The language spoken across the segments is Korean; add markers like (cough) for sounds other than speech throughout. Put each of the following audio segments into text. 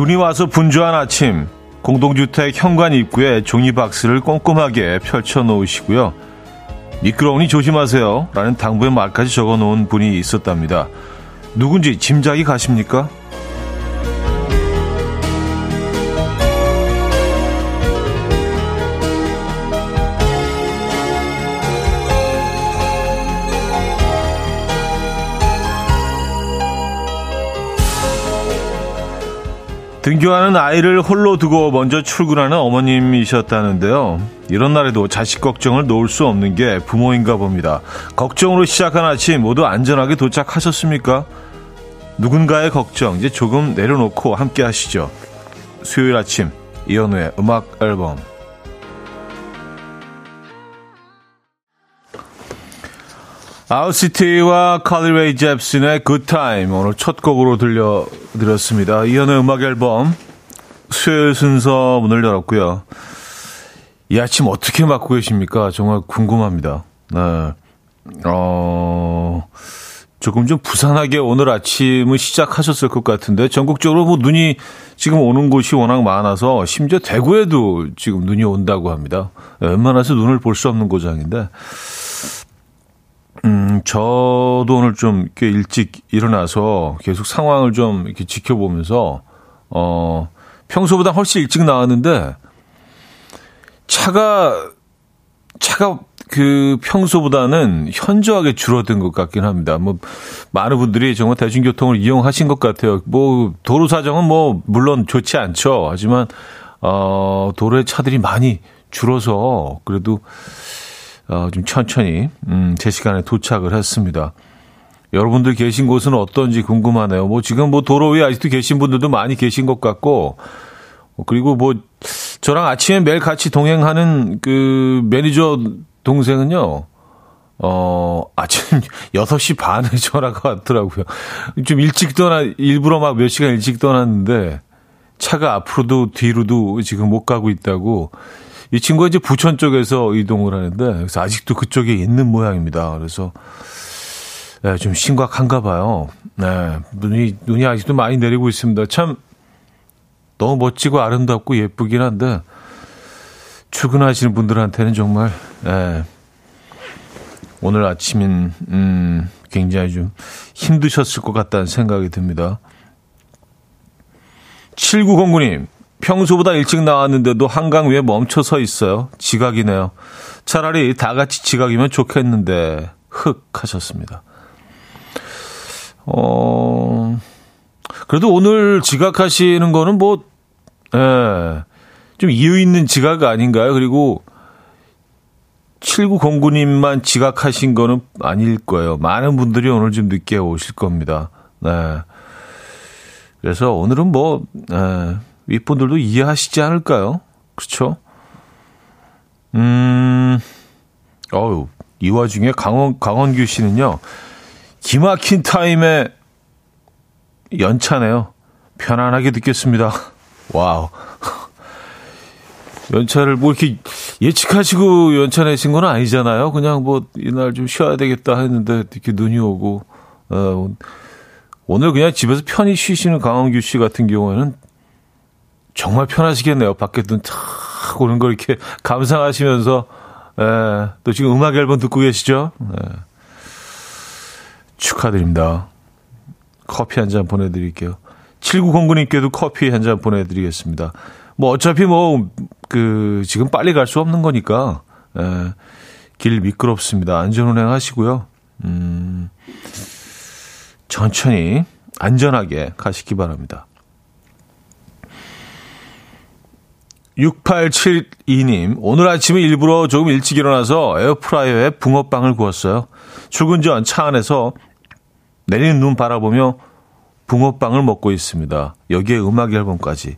눈이 와서 분주한 아침 공동주택 현관 입구에 종이박스를 꼼꼼하게 펼쳐 놓으시고요. 미끄러우니 조심하세요. 라는 당부의 말까지 적어 놓은 분이 있었답니다. 누군지 짐작이 가십니까? 등교하는 아이를 홀로 두고 먼저 출근하는 어머님이셨다는데요. 이런 날에도 자식 걱정을 놓을 수 없는 게 부모인가 봅니다. 걱정으로 시작한 아침 모두 안전하게 도착하셨습니까? 누군가의 걱정 이제 조금 내려놓고 함께 하시죠. 수요일 아침 이현우의 음악 앨범 Owl City와 칼리레이 잽슨의 Good Time 오늘 첫 곡으로 들려드렸습니다. 이현우의 음악 앨범 수요일 순서 문을 열었고요. 이 아침 어떻게 맞고 계십니까? 정말 궁금합니다. 네. 어, 조금 좀 부산하게 오늘 아침을 시작하셨을 것 같은데 전국적으로 뭐 눈이 지금 오는 곳이 워낙 많아서 심지어 대구에도 지금 눈이 온다고 합니다. 웬만해서 눈을 볼 수 없는 고장인데 음, 저도 오늘 좀 이렇게 일찍 일어나서 계속 상황을 좀 이렇게 지켜보면서, 어, 평소보다 훨씬 일찍 나왔는데, 차가, 차가 그 평소보다는 현저하게 줄어든 것 같긴 합니다. 뭐, 많은 분들이 정말 대중교통을 이용하신 것 같아요. 뭐, 도로 사정은 뭐, 물론 좋지 않죠. 하지만, 어, 도로에 차들이 많이 줄어서, 그래도, 어, 좀 천천히 음, 제 시간에 도착을 했습니다. 여러분들 계신 곳은 어떤지 궁금하네요. 뭐 지금 뭐 도로 위에 아직도 계신 분들도 많이 계신 것 같고 그리고 뭐 저랑 아침에 매일 같이 동행하는 그 매니저 동생은요. 어, 아침 (laughs) 6시 반에 (laughs) 전화가 왔더라고요. 좀 일찍 떠나, 일부러 막 몇 시간 일찍 떠났는데, 차가 앞으로도 뒤로도 지금 못 가고 있다고 이 친구가 이제 부천 쪽에서 이동을 하는데 그래서 아직도 그쪽에 있는 모양입니다. 그래서 네, 좀 심각한가 봐요. 네, 눈이 눈이 아직도 많이 내리고 있습니다. 참 너무 멋지고 아름답고 예쁘긴 한데 출근하시는 분들한테는 정말 네, 오늘 아침인 음, 굉장히 좀 힘드셨을 것 같다는 생각이 듭니다. 7909님 평소보다 일찍 나왔는데도 한강 위에 멈춰 서 있어요. 지각이네요. 차라리 다 같이 지각이면 좋겠는데, 흑 하셨습니다. 어, 그래도 오늘 지각하시는 거는 뭐, 예, 좀 이유 있는 지각 아닌가요? 그리고 7909님만 지각하신 거는 아닐 거예요. 많은 분들이 오늘 좀 늦게 오실 겁니다. 네. 그래서 오늘은 뭐, 예, 윗분들도 이해하시지 않을까요? 그렇죠? 음, 어우, 이 와중에 강원, 강원규 씨는요, 기막힌 타임에 연차네요. 편안하게 듣겠습니다. (laughs) 와우. (laughs) 연차를 뭐 이렇게 예측하시고 연차 내신 건 아니잖아요. 그냥 뭐 이날 좀 쉬어야 되겠다 했는데 이렇게 눈이 오고, 어, 오늘 그냥 집에서 편히 쉬시는 강원규 씨 같은 경우에는 정말 편하시겠네요. 밖에 눈탁 오는 걸 이렇게 (laughs) 감상하시면서, 예, 또 지금 음악 앨범 듣고 계시죠? 예. 축하드립니다. 커피 한 잔 보내드릴게요. 7909님께도 커피 한 잔 보내드리겠습니다. 뭐 어차피 뭐, 그, 지금 빨리 갈 수 없는 거니까, 예, 길 미끄럽습니다. 안전운행 하시고요. 음, 천천히, 안전하게 가시기 바랍니다. 6872님, 오늘 아침에 일부러 조금 일찍 일어나서 에어프라이어에 붕어빵을 구웠어요. 출근 전 차 안에서 내리는 눈 바라보며 붕어빵을 먹고 있습니다. 여기에 음악 앨범까지.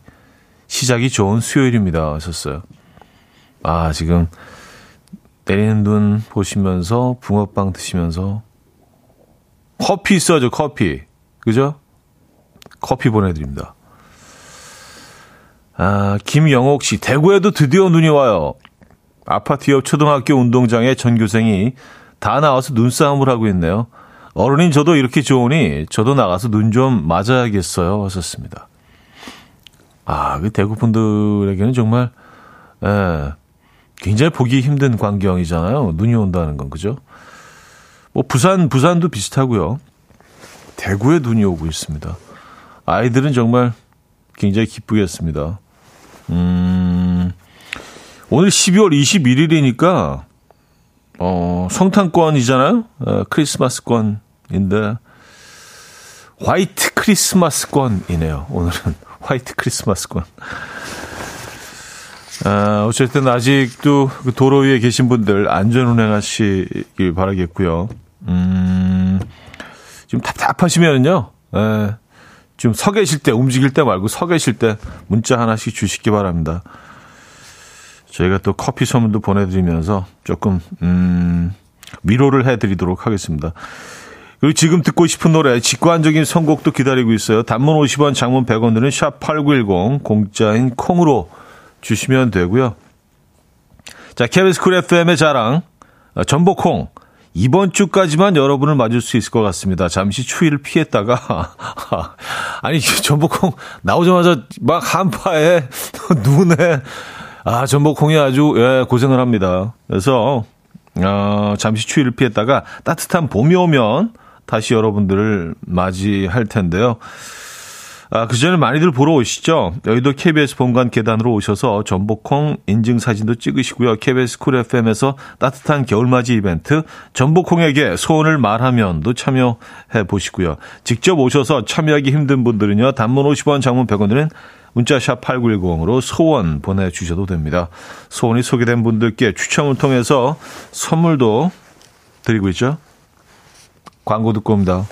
시작이 좋은 수요일입니다. 하셨어요. 아, 지금 내리는 눈 보시면서 붕어빵 드시면서 커피 있어죠, 커피. 그죠? 커피 보내드립니다. 아, 김영옥 씨, 대구에도 드디어 눈이 와요. 아파트 옆 초등학교 운동장에 전교생이 다 나와서 눈싸움을 하고 있네요. 어른인 저도 이렇게 좋으니 저도 나가서 눈 좀 맞아야겠어요. 하셨습니다. 아, 그 대구 분들에게는 정말, 예, 굉장히 보기 힘든 광경이잖아요. 눈이 온다는 건, 그죠? 뭐, 부산, 부산도 비슷하고요. 대구에 눈이 오고 있습니다. 아이들은 정말 굉장히 기쁘겠습니다. 음, 오늘 12월 21일이니까, 어, 성탄권이잖아요? 어, 크리스마스권인데, 화이트 크리스마스권이네요. 오늘은 (laughs) 화이트 크리스마스권. 아, 어쨌든 아직도 그 도로 위에 계신 분들 안전 운행하시길 바라겠고요. 음, 좀 답답하시면은요, 예, 좀서 계실 때, 움직일 때 말고 서 계실 때 문자 하나씩 주시기 바랍니다. 저희가 또 커피 선물도 보내드리면서 조금, 음, 위로를 해드리도록 하겠습니다. 그리고 지금 듣고 싶은 노래, 직관적인 선곡도 기다리고 있어요. 단문 50원, 장문 100원들은 샵 8910, 공짜인 콩으로 주시면 되고요. 자, KBS 쿨 FM의 자랑, 어, 전복콩. 이번 주까지만 여러분을 맞을 수 있을 것 같습니다. 잠시 추위를 피했다가, (laughs) 아니, 전복콩 나오자마자 막 한파에, (laughs) 눈에, 아, 점보콩이 아주, 예, 고생을 합니다. 그래서, 어, 잠시 추위를 피했다가 따뜻한 봄이 오면 다시 여러분들을 맞이할 텐데요. 아, 그 전에 많이들 보러 오시죠? 여의도 KBS 본관 계단으로 오셔서 점보콩 인증사진도 찍으시고요. KBS Cool FM에서 따뜻한 겨울맞이 이벤트 점보콩에게 소원을 말하면도 참여해 보시고요. 직접 오셔서 참여하기 힘든 분들은요. 단문 50원, 장문 100원들은 문자 샵 8910으로 소원 보내주셔도 됩니다. 소원이 소개된 분들께 추첨을 통해서 선물도 드리고 있죠. 광고 듣고 옵니다.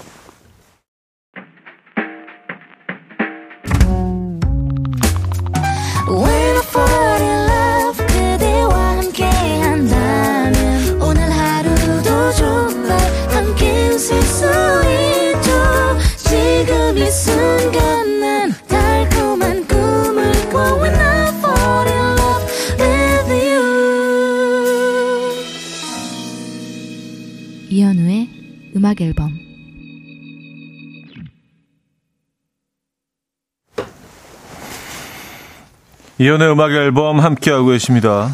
이연의 음악 앨범 함께하고 계십니다.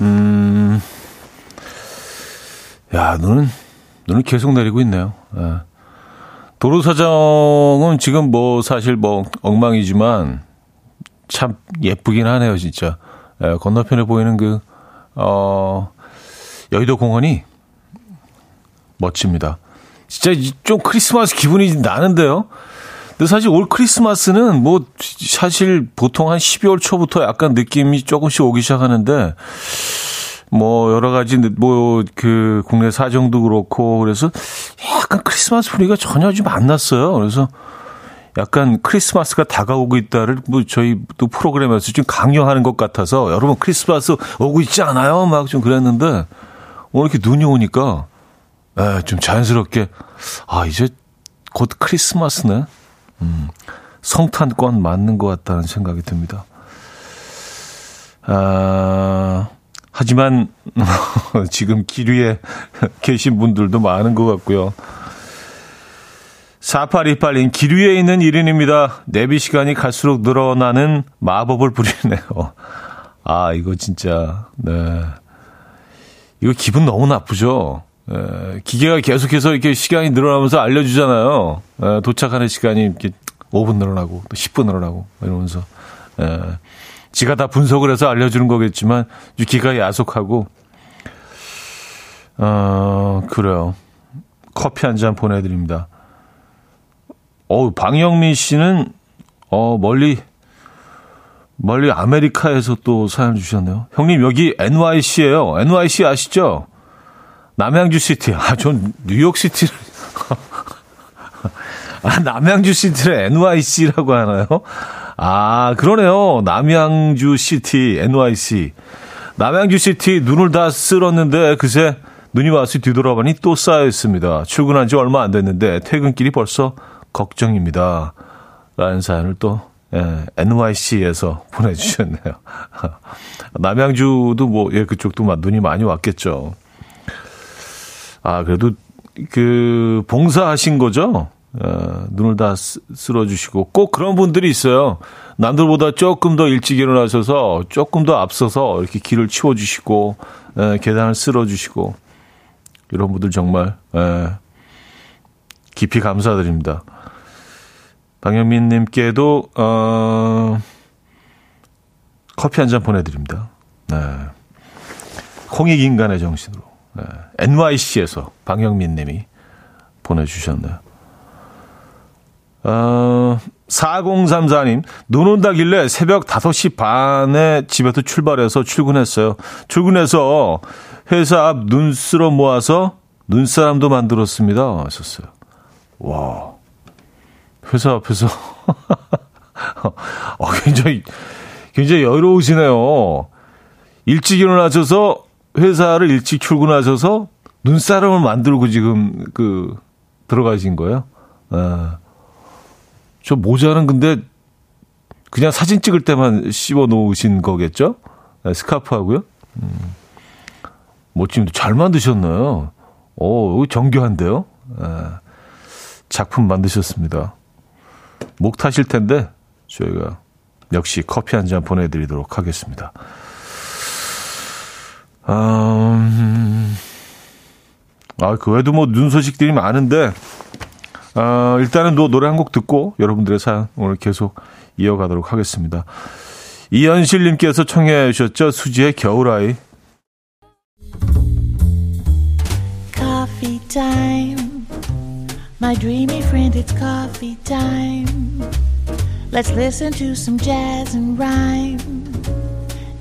음, 야, 눈은, 눈은 계속 내리고 있네요. 예. 도로 사정은 지금 뭐 사실 뭐 엉망이지만 참 예쁘긴 하네요, 진짜. 예, 건너편에 보이는 그, 어, 여의도 공원이 멋집니다. 진짜 좀 크리스마스 기분이 나는데요. 근데 사실 올 크리스마스는 뭐 사실 보통 한 12월 초부터 약간 느낌이 조금씩 오기 시작하는데 뭐 여러 가지 뭐 그 국내 사정도 그렇고 그래서 약간 크리스마스 분위기가 전혀 좀 안 났어요. 그래서 약간 크리스마스가 다가오고 있다를 뭐 저희 또 프로그램에서 좀 강요하는 것 같아서 여러분 크리스마스 오고 있지 않아요? 막 좀 그랬는데 오늘 이렇게 눈이 오니까 네, 좀 자연스럽게, 아, 이제 곧 크리스마스네? 음, 성탄권 맞는 것 같다는 생각이 듭니다. 아, 하지만, (laughs) 지금 길 위에 (laughs) 계신 분들도 많은 것 같고요. 4828님, 길 위에 있는 1인입니다. 내비 시간이 갈수록 늘어나는 마법을 부리네요. 아, 이거 진짜, 네. 이거 기분 너무 나쁘죠? 에, 기계가 계속해서 이렇게 시간이 늘어나면서 알려주잖아요. 에, 도착하는 시간이 이렇게 5분 늘어나고 또 10분 늘어나고 이러면서 에, 지가 다 분석을 해서 알려주는 거겠지만 기가 야속하고 어 그래요. 커피 한 잔 보내드립니다. 어 방영민 씨는 어 멀리 멀리 아메리카에서 또 사연 주셨네요. 형님 여기 NYC예요. NYC 아시죠? 남양주 City. 아, 전 뉴욕 City를. (laughs) 아, 남양주 City를 NYC라고 하나요? 아, 그러네요. 남양주 City, NYC. 남양주 City 눈을 다 쓸었는데 그새 눈이 와서 뒤돌아보니 또 쌓여 있습니다. 출근한 지 얼마 안 됐는데 퇴근길이 벌써 걱정입니다. 라는 사연을 또 예, NYC에서 보내주셨네요. (laughs) 남양주도 뭐, 예, 그쪽도 눈이 많이 왔겠죠. 아, 그래도 그 봉사하신 거죠? 어, 눈을 다 쓸어주시고 꼭 그런 분들이 있어요. 남들보다 조금 더 일찍 일어나셔서 조금 더 앞서서 이렇게 길을 치워주시고 에, 계단을 쓸어주시고 이런 분들 정말 에, 깊이 감사드립니다. 방영민님께도 어, 커피 한 잔 보내드립니다. 네. 홍익 인간의 정신으로 네. NYC에서 방영민 님이 보내주셨네요. 어, 4034님, 눈 온다길래 새벽 5시 반에 집에서 출발해서 출근했어요. 출근해서 회사 앞 눈쓰러 모아서 눈사람도 만들었습니다. 하셨어요. 와. 회사 앞에서. (laughs) 어, 굉장히, 굉장히 여유로우시네요. 일찍 일어나셔서 회사를 일찍 출근하셔서 눈사람을 만들고 지금 그 들어가신 거예요. 아. 저 모자는 근데 그냥 사진 찍을 때만 씹어 놓으신 거겠죠? 네, 스카프 하고요. 음. 멋짐도 잘 만드셨나요? 오, 정교한데요? 아, 작품 만드셨습니다. 목 타실 텐데 저희가 역시 커피 한 잔 보내드리도록 하겠습니다. 음, 아, 그 외에도 뭐 눈 소식들이 많은데 어, 일단은 또 노래 한 곡 듣고 여러분들의 사연 오늘 계속 이어가도록 하겠습니다. 이현실님께서 청해 주셨죠. 수지의 겨울아이.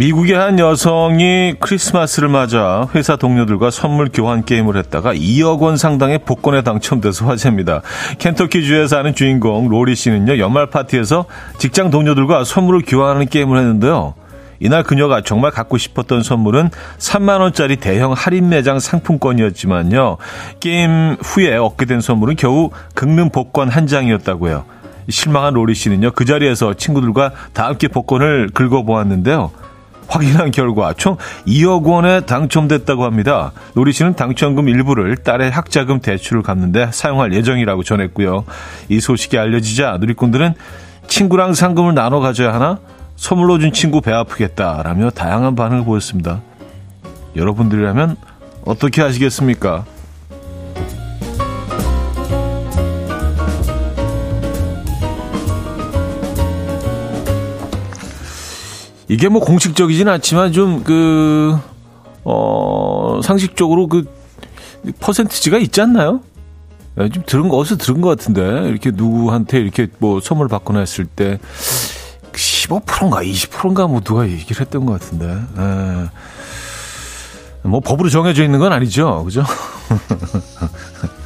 미국의 한 여성이 크리스마스를 맞아 회사 동료들과 선물 교환 게임을 했다가 2억 원 상당의 복권에 당첨돼서 화제입니다. 켄터키주에 사는 주인공 로리 씨는요, 연말 파티에서 직장 동료들과 선물을 교환하는 게임을 했는데요. 이날 그녀가 정말 갖고 싶었던 선물은 3만원짜리 대형 할인 매장 상품권이었지만요. 게임 후에 얻게 된 선물은 겨우 긁는 복권 한 장이었다고요. 실망한 로리 씨는요, 그 자리에서 친구들과 다 함께 복권을 긁어보았는데요. 확인한 결과 총 2억 원에 당첨됐다고 합니다. 로리 씨는 당첨금 일부를 딸의 학자금 대출을 갚는데 사용할 예정이라고 전했고요. 이 소식이 알려지자 누리꾼들은 친구랑 상금을 나눠 가져야 하나? 선물로 준 친구 배 아프겠다라며 다양한 반응을 보였습니다. 여러분들이라면 어떻게 하시겠습니까? 이게 뭐 공식적이진 않지만 좀 그, 어, 상식적으로 그 퍼센티지가 있지 않나요? 네, 좀 들은 거, 어디서 들은 것 같은데. 이렇게 누구한테 이렇게 뭐 선물 받거나 했을 때 15%인가 20%인가 뭐 누가 얘기를 했던 것 같은데. 에. 예. 뭐 법으로 정해져 있는 건 아니죠. 그죠? (laughs)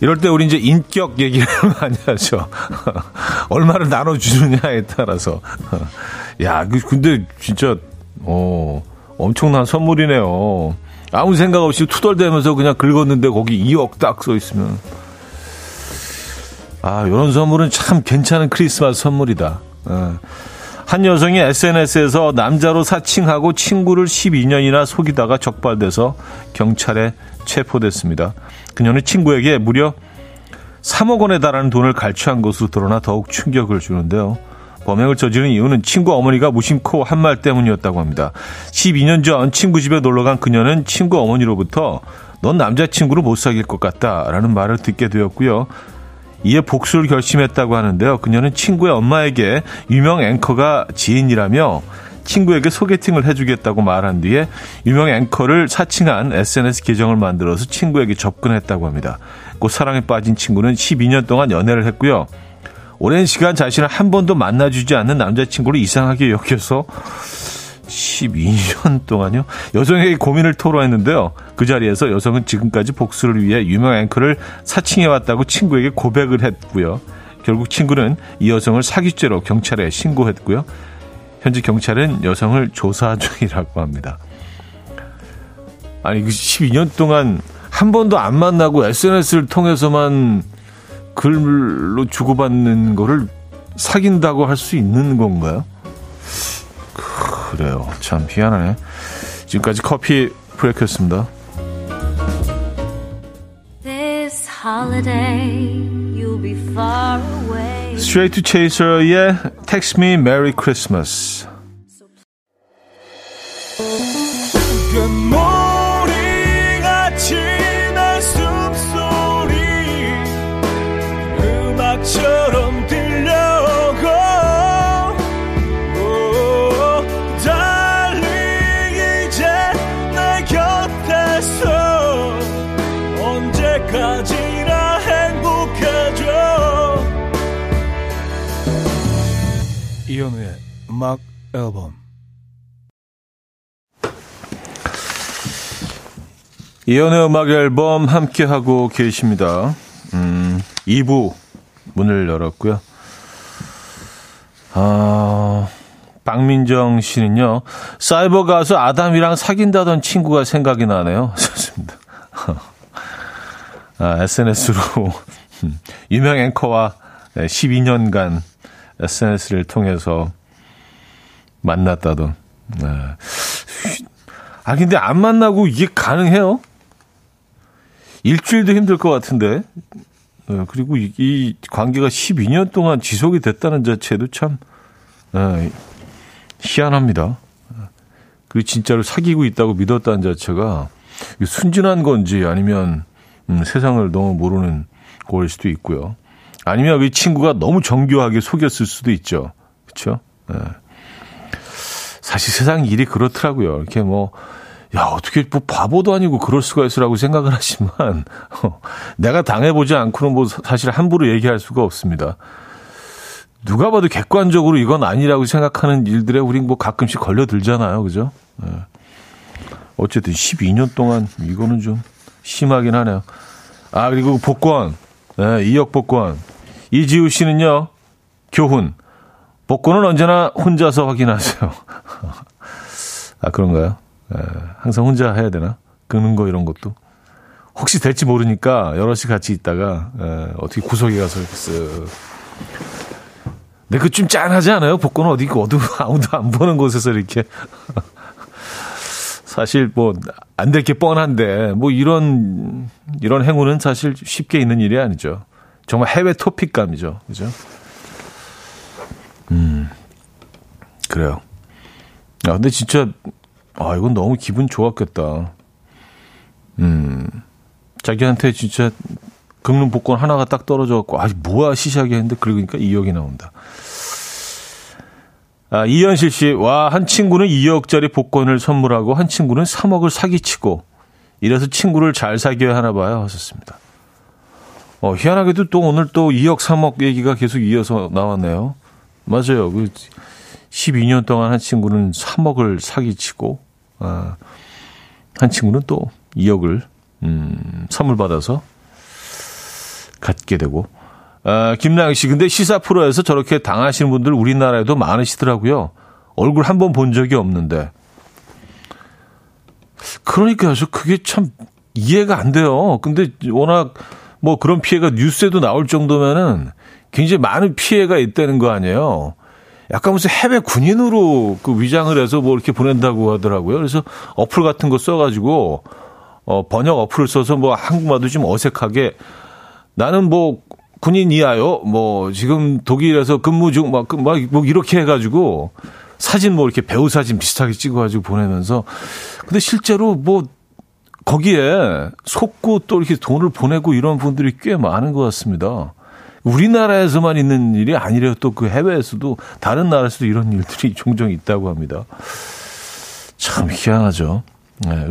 이럴 때 우리 이제 인격 얘기를 (laughs) 많이 하죠. (laughs) 얼마를 나눠주느냐에 따라서. (laughs) 야, 그, 근데 진짜, 어, 엄청난 선물이네요. 아무 생각 없이 투덜대면서 그냥 긁었는데 거기 2억 딱 써 있으면. 아, 이런 선물은 참 괜찮은 크리스마스 선물이다. 어. 한 여성이 SNS에서 남자로 사칭하고 친구를 12년이나 속이다가 적발돼서 경찰에 체포됐습니다. 그녀는 친구에게 무려 3억 원에 달하는 돈을 갈취한 것으로 드러나 더욱 충격을 주는데요. 범행을 저지른 이유는 친구 어머니가 무심코 한 말 때문이었다고 합니다. 12년 전 친구 집에 놀러 간 그녀는 친구 어머니로부터 넌 남자친구를 못 사귈 것 같다 라는 말을 듣게 되었고요. 이에 복수를 결심했다고 하는데요. 그녀는 친구의 엄마에게 유명 앵커가 지인이라며 친구에게 소개팅을 해주겠다고 말한 뒤에 유명 앵커를 사칭한 SNS 계정을 만들어서 친구에게 접근했다고 합니다. 곧 사랑에 빠진 친구는 12년 동안 연애를 했고요. 오랜 시간 자신을 한 번도 만나주지 않는 남자친구를 이상하게 여겨서 12년 동안요. 여성에게 고민을 토로했는데요. 그 자리에서 여성은 지금까지 복수를 위해 유명 앵커를 사칭해왔다고 친구에게 고백을 했고요. 결국 친구는 이 여성을 사기죄로 경찰에 신고했고요. 현재 경찰은 여성을 조사 중이라고 합니다. 아니, 그 12년 동안 한 번도 안 만나고 SNS를 통해서만 글로 주고받는 거를 사귄다고 할 수 있는 건가요? 그래요. 참 희한하네. 지금까지 커피 브레이크였습니다. Straight to Chaser의 Text Me Merry Christmas. 음악 앨범 이현우의 음악 앨범 함께 하고 계십니다. 음, 2부 문을 열었고요. 아, 박민정 씨는요, 사이버 가수 아담이랑 사귄다던 친구가 생각이 나네요. (laughs) 좋습니다. 아, SNS로 (laughs) 유명 앵커와 12년간 SNS를 통해서 만났다던. 네. 아, 근데 안 만나고 이게 가능해요? 일주일도 힘들 것 같은데. 네, 그리고 이, 이, 관계가 12년 동안 지속이 됐다는 자체도 참, 네, 희한합니다. 그리고 진짜로 사귀고 있다고 믿었다는 자체가 순진한 건지 아니면 음, 세상을 너무 모르는 거일 수도 있고요. 아니면 그 친구가 너무 정교하게 속였을 수도 있죠. 그렇죠? 네. 사실 세상 일이 그렇더라고요. 이렇게 뭐, 야, 어떻게 뭐 바보도 아니고 그럴 수가 있으라고 생각을 하지만, 어, (laughs) 내가 당해보지 않고는 뭐 사실 함부로 얘기할 수가 없습니다. 누가 봐도 객관적으로 이건 아니라고 생각하는 일들에 우린 뭐 가끔씩 걸려들잖아요. 그죠? 네. 어쨌든 12년 동안 이거는 좀 심하긴 하네요. 아, 그리고 복권. 네, 2억 복권. 이지우 씨는요, 교훈. 복권은 언제나 혼자서 확인하세요. (laughs) 아, 그런가요? 에, 항상 혼자 해야 되나? 긁는 거 이런 것도. 혹시 될지 모르니까 여럿이 같이 있다가, 에, 어떻게 구석에 가서 이렇게 쓱. 근데 그 좀 짠하지 않아요? 복권은 어디, 어디, (laughs) 아무도 안 보는 곳에서 이렇게. (laughs) 사실 뭐, 안 될 게 뻔한데, 뭐 이런, 이런 행운은 사실 쉽게 있는 일이 아니죠. 정말 해외 토픽감이죠. 그죠? 음, 그래요. 아, 근데 진짜, 아, 이건 너무 기분 좋았겠다. 음, 자기한테 진짜 긁는 복권 하나가 딱 떨어져갖고, 아, 뭐야, 시시하게 했는데, 그러니까 2억이 나온다. 아, 이현실 씨, 와, 한 친구는 2억짜리 복권을 선물하고, 한 친구는 3억을 사기치고, 이래서 친구를 잘 사귀어야 하나 봐요. 하셨습니다. 어, 희한하게도 또 오늘 또 2억, 3억 얘기가 계속 이어서 나왔네요. 맞아요. 그 12년 동안 한 친구는 3억을 사기치고, 아, 한 친구는 또 2억을, 음, 선물 받아서 갖게 되고. 아, 김나영 씨, 근데 시사 프로에서 저렇게 당하시는 분들 우리나라에도 많으시더라고요. 얼굴 한 번 본 적이 없는데. 그러니까요. 저 그게 참 이해가 안 돼요. 근데 워낙 뭐 그런 피해가 뉴스에도 나올 정도면은 굉장히 많은 피해가 있다는 거 아니에요. 약간 무슨 해외 군인으로 그 위장을 해서 뭐 이렇게 보낸다고 하더라고요. 그래서 어플 같은 거 써가지고 어 번역 어플을 써서 뭐 한국말도 좀 어색하게 나는 뭐 군인이야요. 뭐 지금 독일에서 근무 중막막뭐 이렇게 해가지고 사진 뭐 이렇게 배우 사진 비슷하게 찍어가지고 보내면서 근데 실제로 뭐 거기에 속고 또 이렇게 돈을 보내고 이런 분들이 꽤 많은 것 같습니다. 우리나라에서만 있는 일이 아니라 또 그 해외에서도 다른 나라에서도 이런 일들이 (laughs) 종종 있다고 합니다. 참 희한하죠. 네,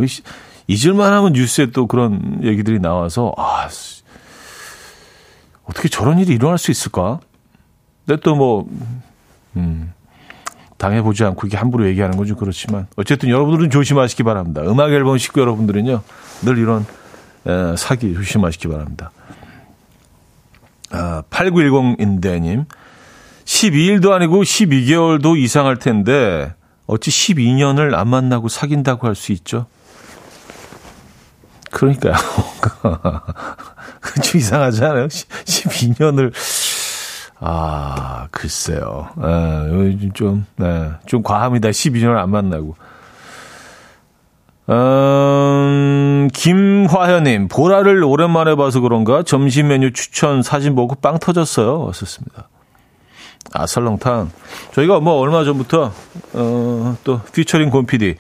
잊을만 하면 뉴스에 또 그런 얘기들이 나와서, 아, 어떻게 저런 일이 일어날 수 있을까? 근데 또 뭐, 음, 당해보지 않고 이게 함부로 얘기하는 건 좀 그렇지만 어쨌든 여러분들은 조심하시기 바랍니다. 음악 앨범 식구 여러분들은요 늘 이런 에, 사기 조심하시기 바랍니다. 아, 8910인대님 12일도 아니고 12개월도 이상할 텐데 어찌 12년을 안 만나고 사귄다고 할 수 있죠? 그러니까요. (laughs) 좀 이상하지 않아요? 12년을. 아, 글쎄요. 에, 좀, 네, 좀 과합니다. 12년을 안 만나고. 음, 김화현님, 보라를 오랜만에 봐서 그런가 점심 메뉴 추천 사진 보고 빵 터졌어요. 왔었습니다. 아, 설렁탕. 저희가 뭐 얼마 전부터, 어, 또, 피처링 곰 PD.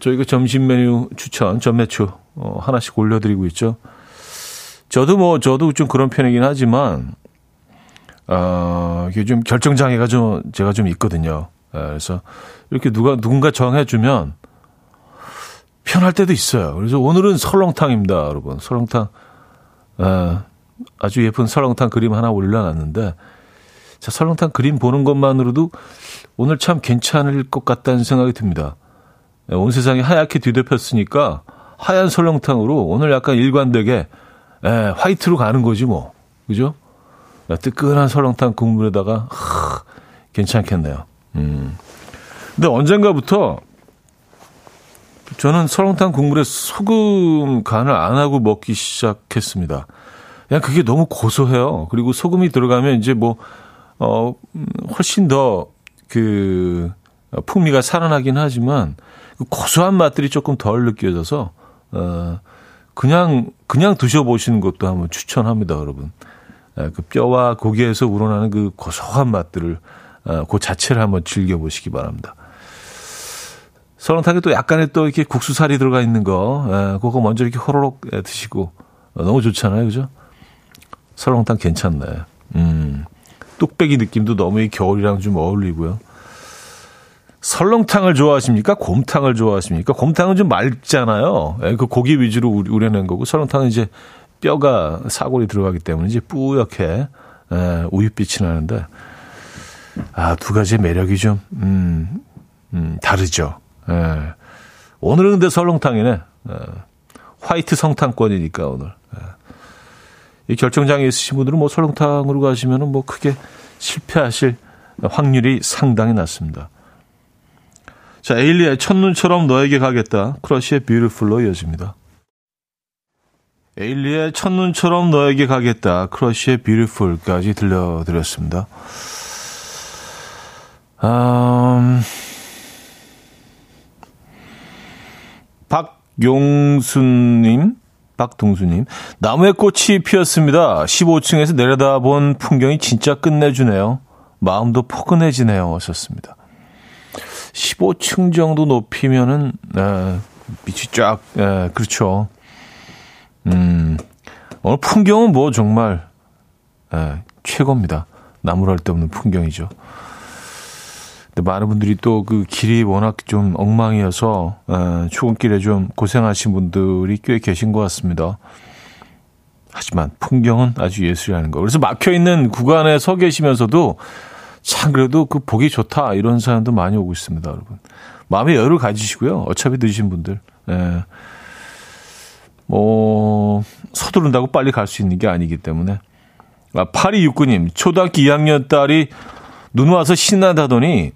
저희가 점심 메뉴 추천, 전매추, 어, 하나씩 올려드리고 있죠. 저도 뭐, 저도 좀 그런 편이긴 하지만, 어, 이게 좀 결정장애가 좀, 제가 좀 있거든요. 예, 그래서 이렇게 누가, 누군가 정해주면 편할 때도 있어요. 그래서 오늘은 설렁탕입니다, 여러분. 설렁탕, 예, 아주 예쁜 설렁탕 그림 하나 올려놨는데, 자, 설렁탕 그림 보는 것만으로도 오늘 참 괜찮을 것 같다는 생각이 듭니다. 예, 온 세상이 하얗게 뒤덮였으니까 하얀 설렁탕으로 오늘 약간 일관되게 에, 예, 화이트로 가는 거지 뭐. 그죠? 뜨끈한 설렁탕 국물에다가 하, 괜찮겠네요. 음. 근데 언젠가부터 저는 설렁탕 국물에 소금 간을 안 하고 먹기 시작했습니다. 그냥 그게 너무 고소해요. 그리고 소금이 들어가면 이제 뭐, 어, 훨씬 더 그 풍미가 살아나긴 하지만 그 고소한 맛들이 조금 덜 느껴져서, 어, 그냥, 그냥 드셔보시는 것도 한번 추천합니다, 여러분. 예, 그 뼈와 고기에서 우러나는 그 고소한 맛들을 어, 그 자체를 한번 즐겨보시기 바랍니다. 설렁탕에 또 약간의 또 이렇게 국수살이 들어가 있는 거, 에, 예, 그거 먼저 이렇게 호로록 예, 드시고 어, 너무 좋잖아요, 그죠? 설렁탕 괜찮네. 음, 뚝배기 느낌도 너무 이 겨울이랑 좀 어울리고요. 설렁탕을 좋아하십니까? 곰탕을 좋아하십니까? 곰탕은 좀 맑잖아요. 에, 그 고기 위주로 우려낸 거고 설렁탕은 이제 뼈가 사골이 들어가기 때문에 이제 뿌옇게 에, 우유빛이 나는데 아, 두 가지의 매력이 좀 음, 음, 다르죠. 에. 오늘은 근데 설렁탕이네. 에. 화이트 성탕권이니까 오늘. 에. 이 결정장애 있으신 분들은 뭐 설렁탕으로 가시면은 뭐 크게 실패하실 확률이 상당히 낮습니다. 자, 에일리의 첫눈처럼 너에게 가겠다. 크러쉬의 Beautiful로 이어집니다. 에일리의 첫눈처럼 너에게 가겠다. 크러쉬의 Beautiful까지 들려드렸습니다. 음, 박 용순님, 박동수님, 나무에 꽃이 피었습니다. 15층에서 내려다본 풍경이 진짜 끝내주네요. 마음도 포근해지네요. 하셨습니다. 15층 정도 높이면은, 에, 빛이 쫙, 에, 그렇죠. 음, 오늘 풍경은 뭐 정말 예, 최고입니다. 나무랄 데 없는 풍경이죠. 근데 많은 분들이 또 그 길이 워낙 좀 엉망이어서 예, 출근길에 좀 고생하신 분들이 꽤 계신 것 같습니다. 하지만 풍경은 아주 예술이라는 거. 그래서 막혀 있는 구간에 서 계시면서도 참 그래도 그 보기 좋다 이런 사연도 많이 오고 있습니다, 여러분. 마음의 여유를 가지시고요. 어차피 늦으신 분들. 예. 뭐, 서두른다고 빨리 갈 수 있는 게 아니기 때문에. 아, 8269님, 초등학교 2학년 딸이 눈 와서 신나다더니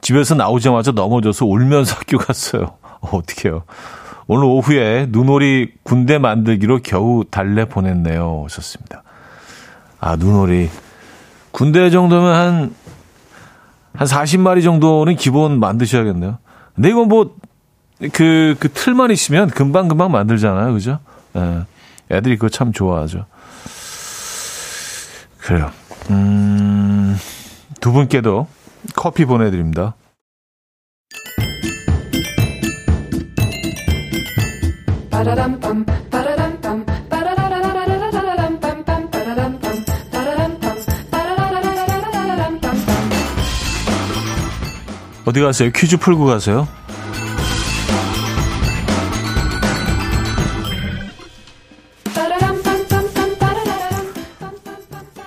집에서 나오자마자 넘어져서 울면서 (laughs) 학교 갔어요. 어, 어떡해요. 오늘 오후에 눈오리 군대 만들기로 겨우 달래 보냈네요. 오셨습니다. 아, 눈오리. 군대 정도면 한, 한 40마리 정도는 기본 만드셔야겠네요. 근데 이건 뭐, 그, 그 틀만 있으면 금방금방 만들잖아요. 그죠? 예. 애들이 그거 참 좋아하죠. 그래요. 음, 두 분께도 커피 보내드립니다. 어디 가세요? 퀴즈 풀고 가세요?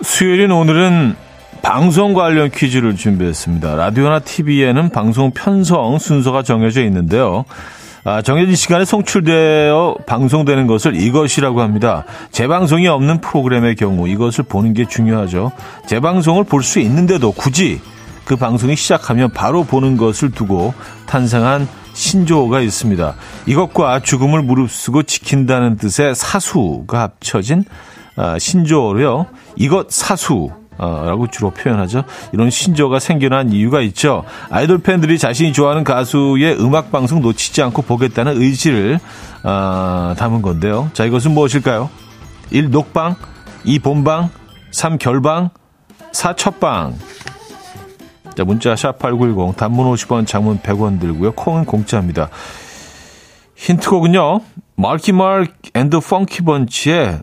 수요일인 오늘은 방송 관련 퀴즈를 준비했습니다. 라디오나 TV에는 방송 편성 순서가 정해져 있는데요. 아, 정해진 시간에 송출되어 방송되는 것을 이것이라고 합니다. 재방송이 없는 프로그램의 경우 이것을 보는 게 중요하죠. 재방송을 볼 수 있는데도 굳이 그 방송이 시작하면 바로 보는 것을 두고 탄생한 신조어가 있습니다. 이것과 죽음을 무릅쓰고 지킨다는 뜻의 사수가 합쳐진 아, 신조어로요. 이것 사수. 라고 주로 표현하죠. 이런 신조어가 생겨난 이유가 있죠. 아이돌 팬들이 자신이 좋아하는 가수의 음악 방송 놓치지 않고 보겠다는 의지를 어, 담은 건데요. 자, 이것은 무엇일까요? 1. 녹방 2. 본방 3. 결방 4. 첫방 자, 문자 샵8910 단문 50원 장문 100원 들고요. 콩은 공짜입니다. 힌트곡은요. Marky Mark and Funky Bunch의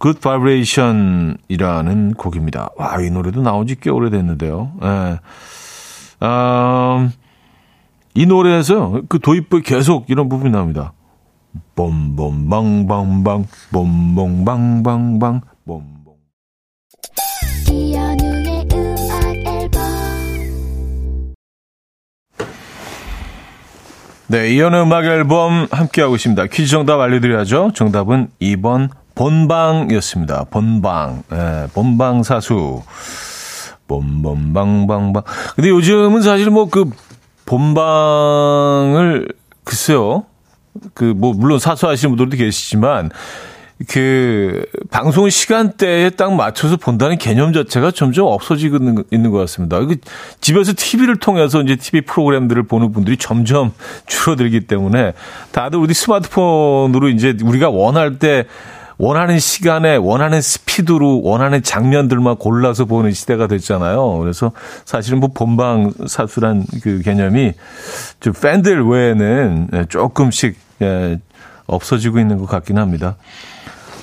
Good Vibration이라는 곡입니다. 와, 이 노래도 나온 지 꽤 오래됐는데요. 예. 아, 이 노래에서 그 도입부 계속 이런 부분이 나옵니다. 봄봄방방방 봄봄방방방 봄봄 네, 이현의 음악 앨범 함께하고 있습니다. 퀴즈 정답 알려드려야죠. 정답은 2번 본방이었습니다. 본방. 예, 본방 사수. 본본방방방. 근데 요즘은 사실 뭐 그 본방을 글쎄요. 그 뭐 물론 사수하시는 분들도 계시지만 그 방송 시간대에 딱 맞춰서 본다는 개념 자체가 점점 없어지고 있는, 있는 것 같습니다. 그 집에서 TV를 통해서 이제 TV 프로그램들을 보는 분들이 점점 줄어들기 때문에 다들 우리 스마트폰으로 이제 우리가 원할 때 원하는 시간에 원하는 스피드로 원하는 장면들만 골라서 보는 시대가 됐잖아요. 그래서 사실은 뭐 본방 사수란 그 개념이 좀 팬들 외에는 조금씩 예, 없어지고 있는 것 같긴 합니다.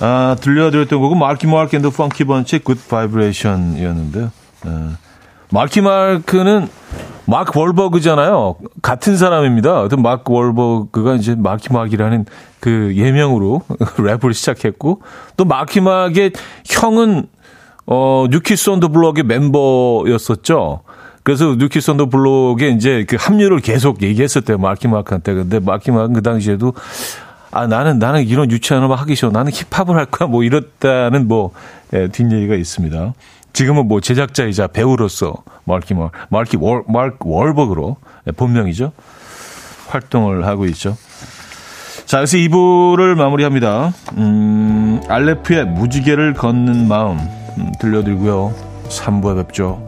아, 들려드렸던 곡은 Marky Mark and the Funky Bunch Good Vibration이었는데요. 예. 마키 마크는 마크 월버그잖아요. 같은 사람입니다. 어떤 마크 월버그가 이제 마키 마크이라는 그 예명으로 (laughs) 랩을 시작했고 또 마키 마크의 형은 어 New Kids on the Block의 멤버였었죠. 그래서 New Kids on the Block에 이제 그 합류를 계속 얘기했었대요. 마키 마크한테. 근데 마키 마크는 그 당시에도 아 나는 나는 이런 유치한 음악 하기 싫어. 나는 힙합을 할 거야. 뭐 이랬다는 뭐 예, 뒷얘기가 있습니다. 지금은 뭐 제작자이자 배우로서 마키 월, 마키 월, 마크 월버그로 본명이죠. 활동을 하고 있죠. 자, 그래서 2부를 마무리합니다. 음, 알레프의 무지개를 걷는 마음 음, 들려드리고요. 3부에 뵙죠.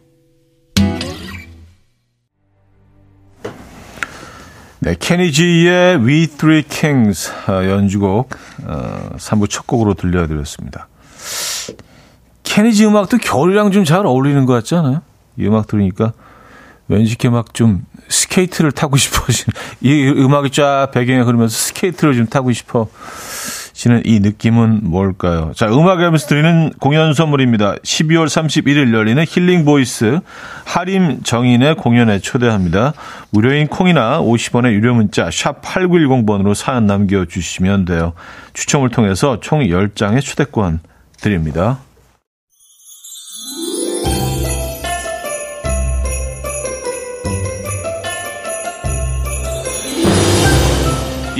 네, 케니지의 We Three Kings 어, 연주곡 어, 3부 첫 곡으로 들려드렸습니다. 케니지 음악도 겨울이랑 좀 잘 어울리는 것 같지 않아요? 이 음악 들으니까 왠지 이렇게 막 좀 스케이트를 타고 (laughs) 싶어지는 이 음악이 쫙 배경에 흐르면서 스케이트를 좀 타고 싶어 지는 이 느낌은 뭘까요? 자, 음악 앨범서 드리는 공연 선물입니다. 12월 31일 열리는 힐링 보이스 하림 정인의 공연에 초대합니다. 무료인 콩이나 50원의 유료 문자 샵 8910번으로 사연 남겨 주시면 돼요. 추첨을 통해서 총 10장의 초대권 드립니다.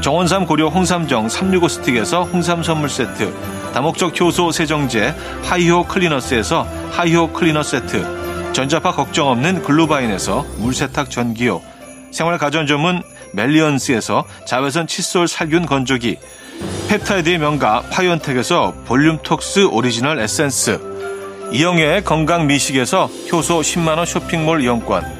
정원삼 고려 홍삼정 365 스틱에서 홍삼 선물 세트 다목적 효소 세정제 하이호 클리너스에서 하이호 클리너 세트 전자파 걱정 없는 글루바인에서 물세탁 전기요 생활 가전 전문 멜리언스에서 자외선 칫솔 살균 건조기 펩타이드의 명가 파이언텍에서 볼륨톡스 오리지널 에센스 이영애의 건강 미식에서 효소 10만원 쇼핑몰 이용권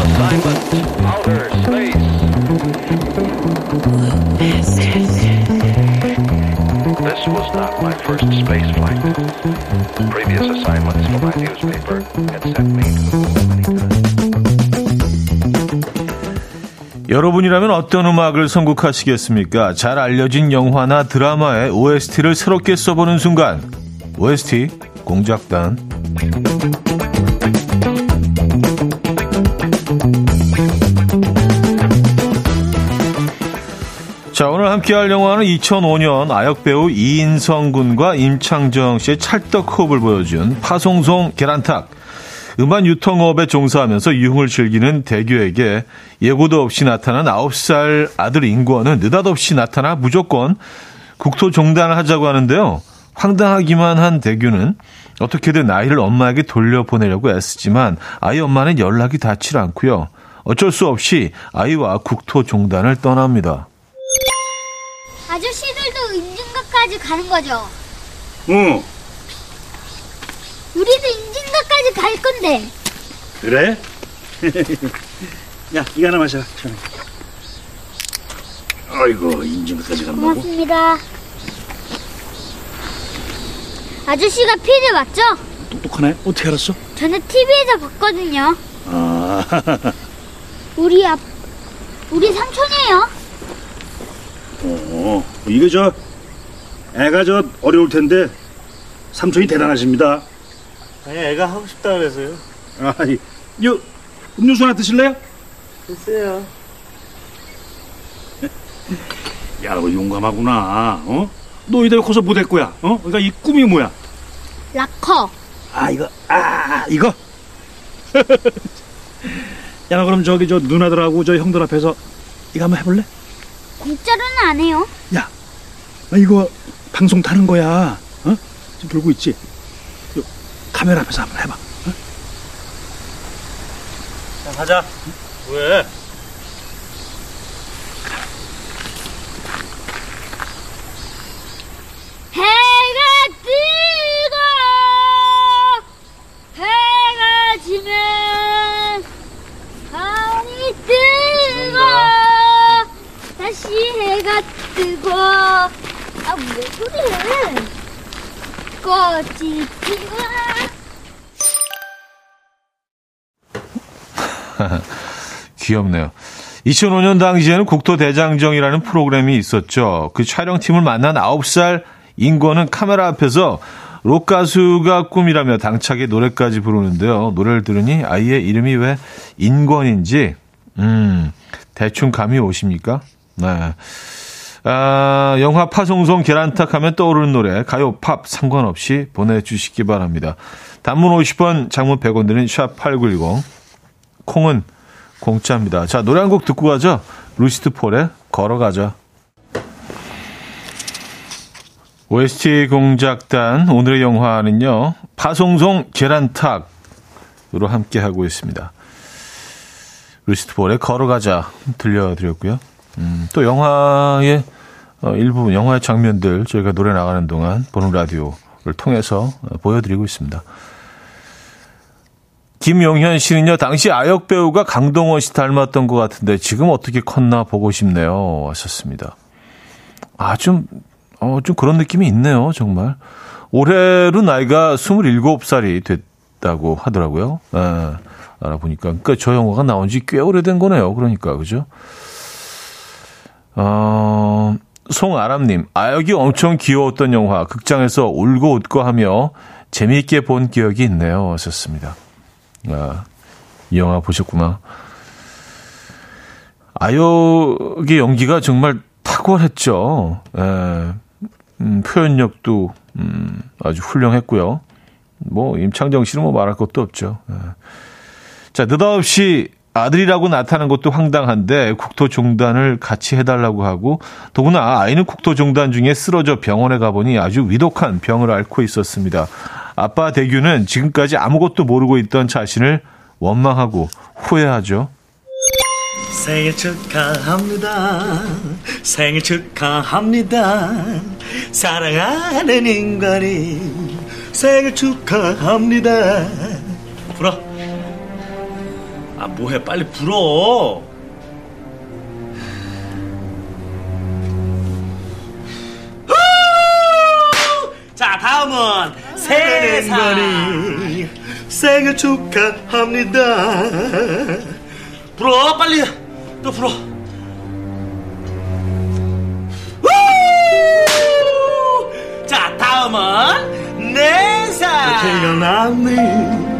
Assignment outer space. This was not my first space flight. 어떤 음악을 선곡하시겠습니까? 잘 알려진 영화나 드라마의 OST를 새롭게 써보는 순간. OST 공작단. 자, 오늘 함께할 영화는 2005년 아역배우 이인성 군과 임창정 씨의 찰떡 호흡을 보여준 파송송 계란탁. 음반 유통업에 종사하면서 유흥을 즐기는 대교에게 예고도 없이 나타난 9살 아들 인권은 느닷없이 나타나 무조건 국토 종단을 하자고 하는데요. 황당하기만 한 대규는 어떻게든 아이를 엄마에게 돌려보내려고 애쓰지만 아이 엄마는 연락이 닿질 않고요. 어쩔 수 없이 아이와 국토 종단을 떠납니다. 아저씨들도 임진각까지 가는 거죠? 응. 우리도 임진각까지 갈 건데. 그래? (laughs) 야, 이거 하나 마셔. 아이고, 임진각까지 간다고? 고맙습니다. 아저씨가 피디 맞죠? 똑똑하네. 어떻게 알았어? 저는 TV에서 봤거든요. 아, (laughs) 우리 앞, 우리 삼촌이에요. 어, 이게 저 애가 저 어려울 텐데 삼촌이 대단하십니다. 아니 애가 하고 싶다 그래서요. 아, 이, 요 음료수 하나 드실래요? 됐어요. 야, 너 용감하구나. 어? 너 이대로 커서 뭐될 거야? 어? 그러니까 이 꿈이 뭐야? 락커. 아, 이거, 아, 이거. (laughs) 야, 너 그럼 저기 저 누나들하고 저 형들 앞에서 이거 한번 해볼래? 공짜로는 안 해요. 야, 나 이거 방송 타는 거야. 어? 지금 들고 있지? 요, 카메라 앞에서 한번 해봐. 어? 자 가자. 왜? 해가 뜨고 해가 지면 달이 뜨고 다시 해가 뜨고 아왜 그래 꽃이 (laughs) 귀엽네요. 2005년 당시에는 국토대장정이라는 프로그램이 있었죠. 그 촬영팀을 만난 9살 인권은 카메라 앞에서 록 가수가 꿈이라며 당차게 노래까지 부르는데요. 노래를 들으니 아이의 이름이 왜 인권인지, 음, 대충 감이 오십니까? 네. 아, 영화 파송송 계란탁 하면 떠오르는 노래, 가요, 팝 상관없이 보내주시기 바랍니다. 단문 50원, 장문 100원 드는 샵8910. 콩은 공짜입니다. 자, 노래 한 곡 듣고 가죠. 루시트 폴의 걸어가자. OST 공작단 오늘의 영화는요. 파송송 계란탁으로 함께 하고 있습니다. 루시트볼의 걸어가자 들려드렸고요. 음, 또 영화의 어, 일부분 영화의 장면들 저희가 노래 나가는 동안 보는 라디오를 통해서 어, 보여드리고 있습니다. 김용현 씨는요, 당시 아역 배우가 강동원 씨 닮았던 것 같은데 지금 어떻게 컸나 보고 싶네요. 하셨습니다. 아, 좀, 어, 좀 그런 느낌이 있네요, 정말. 올해로 나이가 27살이 됐다고 하더라고요. 예, 알아보니까. 그러니까 저 영화가 나온 지 꽤 오래된 거네요. 그러니까, 그죠? 어, 송아람님, 아역이 엄청 귀여웠던 영화, 극장에서 울고 웃고 하며 재미있게 본 기억이 있네요. 하셨습니다. 아, 이 영화 보셨구나. 아역의 연기가 정말 탁월했죠. 에, 예. 음, 표현력도 음, 아주 훌륭했고요. 뭐 임창정 씨는 뭐 말할 것도 없죠. 에. 예. 자 느닷없이 아들이라고 나타난 것도 황당한데 국토 종단을 같이 해달라고 하고 더구나 아이는 국토 종단 중에 쓰러져 병원에 가보니 아주 위독한 병을 앓고 있었습니다. 아빠 대규는 지금까지 아무것도 모르고 있던 자신을 원망하고 후회하죠. 생일 축하합니다. 생일 축하합니다. 사랑하는 인간이 생일 축하합니다. 불어. 아, 뭐해. 빨리 불어. 자, 다음은 세상이 생일 축하합니다. 불어, 빨리. 또 불어. 자, 다음은 내사. 태어났네.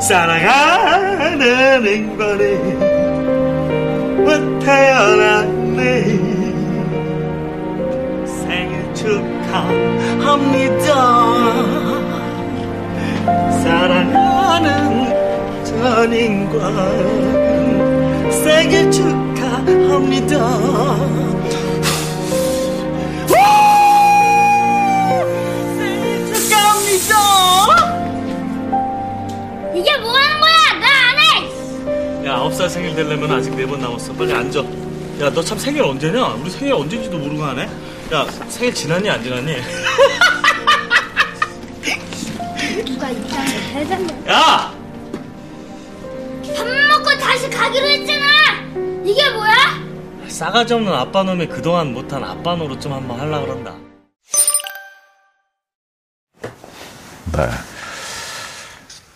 사랑하는 인간이 태어났네. 축하합니다. 사랑하는 전인과 생일 축하합니다. 생일 축하합니다. 야, 아홉 살 생일 되려면 아직 네 번 남았어. 빨리 앉아. 야, 너 참 생일 언제냐? 우리 생일 언제인지도 모르고 하네? 야, 생일 지났니, 안 지났니? 누가 입장을 해줬네. 야! 밥 먹고 다시 가기로 했잖아! 이게 뭐야? 싸가지 없는 아빠 놈이 그동안 못한 아빠 노릇 좀 한번 하려 그런다. 네.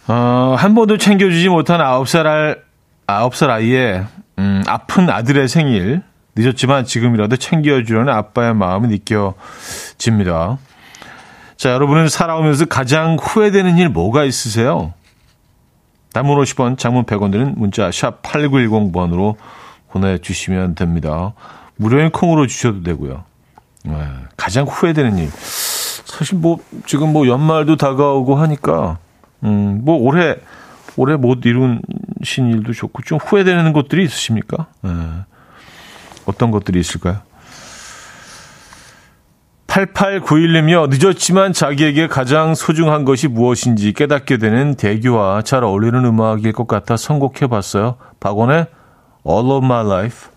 어, 한 번도 챙겨주지 못한 아홉 살 알, 아홉 살 아이의, 음, 아픈 아들의 생일. 늦었지만 지금이라도 챙겨주려는 아빠의 마음이 느껴집니다. 자, 여러분은 살아오면서 가장 후회되는 일 뭐가 있으세요? 단문 50원, 장문 100원 드는 문자 샵 8910번으로 보내주시면 됩니다. 무료인 콩으로 주셔도 되고요. 네, 가장 후회되는 일. 사실 뭐 지금 뭐 연말도 다가오고 하니까 음, 뭐 올해 올해 못 이룬신 일도 좋고 좀 후회되는 것들이 있으십니까? 네. 어떤 것들이 있을까요? 8891님이요. 늦었지만 자기에게 가장 소중한 것이 무엇인지 깨닫게 되는 대교와 잘 어울리는 음악일 것 같아 선곡해 봤어요. 박원의 All of My Life.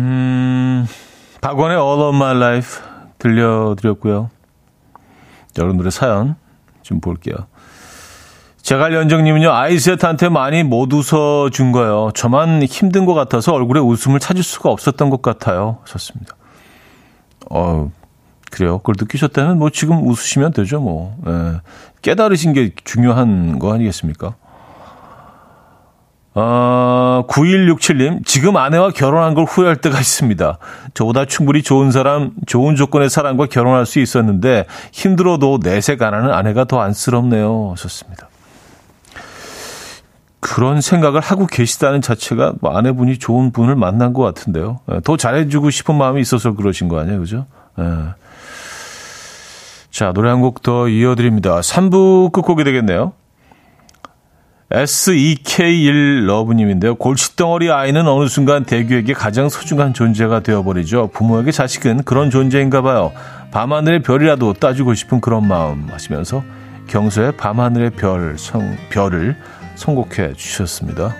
음, 박원의 All of My Life 들려드렸고요. 여러분들의 사연 좀 볼게요. 제갈연정님은요, 아이셋한테 많이 못 웃어준 거예요. 저만 힘든 것 같아서 얼굴에 웃음을 찾을 수가 없었던 것 같아요. 하셨습니다. 어, 그래요. 그걸 느끼셨다면 뭐 지금 웃으시면 되죠, 뭐. 예. 깨달으신 게 중요한 거 아니겠습니까? 어, 9167님, 지금 아내와 결혼한 걸 후회할 때가 있습니다. 저보다 충분히 좋은 사람, 좋은 조건의 사람과 결혼할 수 있었는데 힘들어도 내색 안 하는 아내가 더 안쓰럽네요. 하셨습니다. 그런 생각을 하고 계시다는 자체가 뭐 아내분이 좋은 분을 만난 것 같은데요. 예, 더 잘해주고 싶은 마음이 있어서 그러신 거 아니에요, 그죠? 예. 자, 노래 한 곡 더 이어드립니다. 3부 끝곡이 되겠네요. SEK1 러브님인데요. 골칫덩어리 아이는 어느 순간 대규에게 가장 소중한 존재가 되어버리죠. 부모에게 자식은 그런 존재인가 봐요. 밤하늘의 별이라도 따주고 싶은 그런 마음 하시면서 경서의 밤하늘의 별, 성, 별을 선곡해 주셨습니다.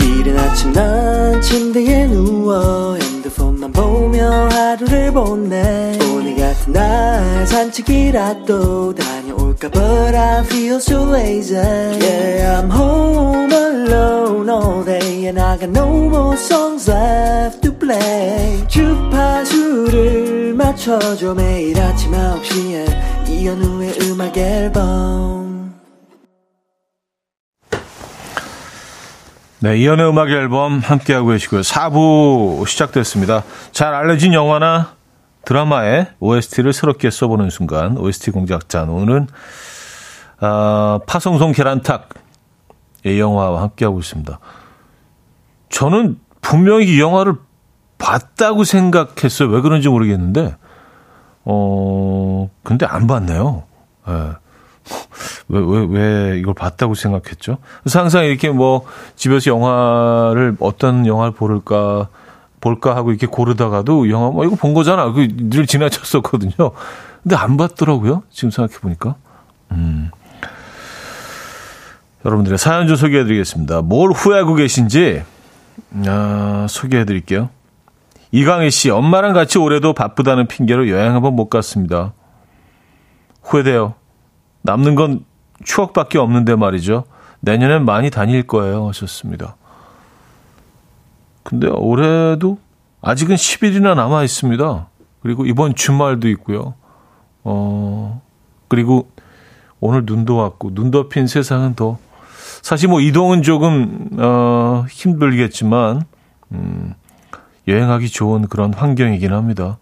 이른 아침 난 침대에 누워 핸드폰만 보며 하루를 보내 오늘 같은 날 산책이라도 다 녀올까 But I feel so lazy Yeah I'm home alone all day And I got no more songs left to play 주파수를 맞춰줘 매일 아침 9시에 이현우의 음악 앨범 네, 이연의 음악 앨범 함께하고 계시고요. 4부 시작됐습니다. 잘 알려진 영화나 드라마의 OST를 새롭게 써보는 순간 OST 공작자 오늘은 아, 파송송 계란탁 이 영화와 함께하고 있습니다. 저는 분명히 이 영화를 봤다고 생각했어요. 왜 그런지 모르겠는데 어 근데 안 봤네요. 예. 왜, 왜, 왜 이걸 봤다고 생각했죠? 그래서 항상 이렇게 뭐 집에서 영화를 어떤 영화를 고를까, 볼까 하고 이렇게 고르다가도 영화, 뭐 이거 본 거잖아. 그늘 지나쳤었거든요. 근데 안 봤더라고요. 지금 생각해 보니까. 음. 여러분들의 사연 좀 소개해 드리겠습니다. 뭘 후회하고 계신지, 아, 소개해 드릴게요. 이강희 씨, 엄마랑 같이 올해도 바쁘다는 핑계로 여행 한번 못 갔습니다. 후회돼요. 남는 건 추억밖에 없는데 말이죠. 내년엔 많이 다닐 거예요. 하셨습니다. 근데 올해도 아직은 10일이나 남아 있습니다. 그리고 이번 주말도 있고요. 어, 그리고 오늘 눈도 왔고, 눈 덮인 세상은 더, 사실 뭐 이동은 조금, 어, 힘들겠지만, 음, 여행하기 좋은 그런 환경이긴 합니다.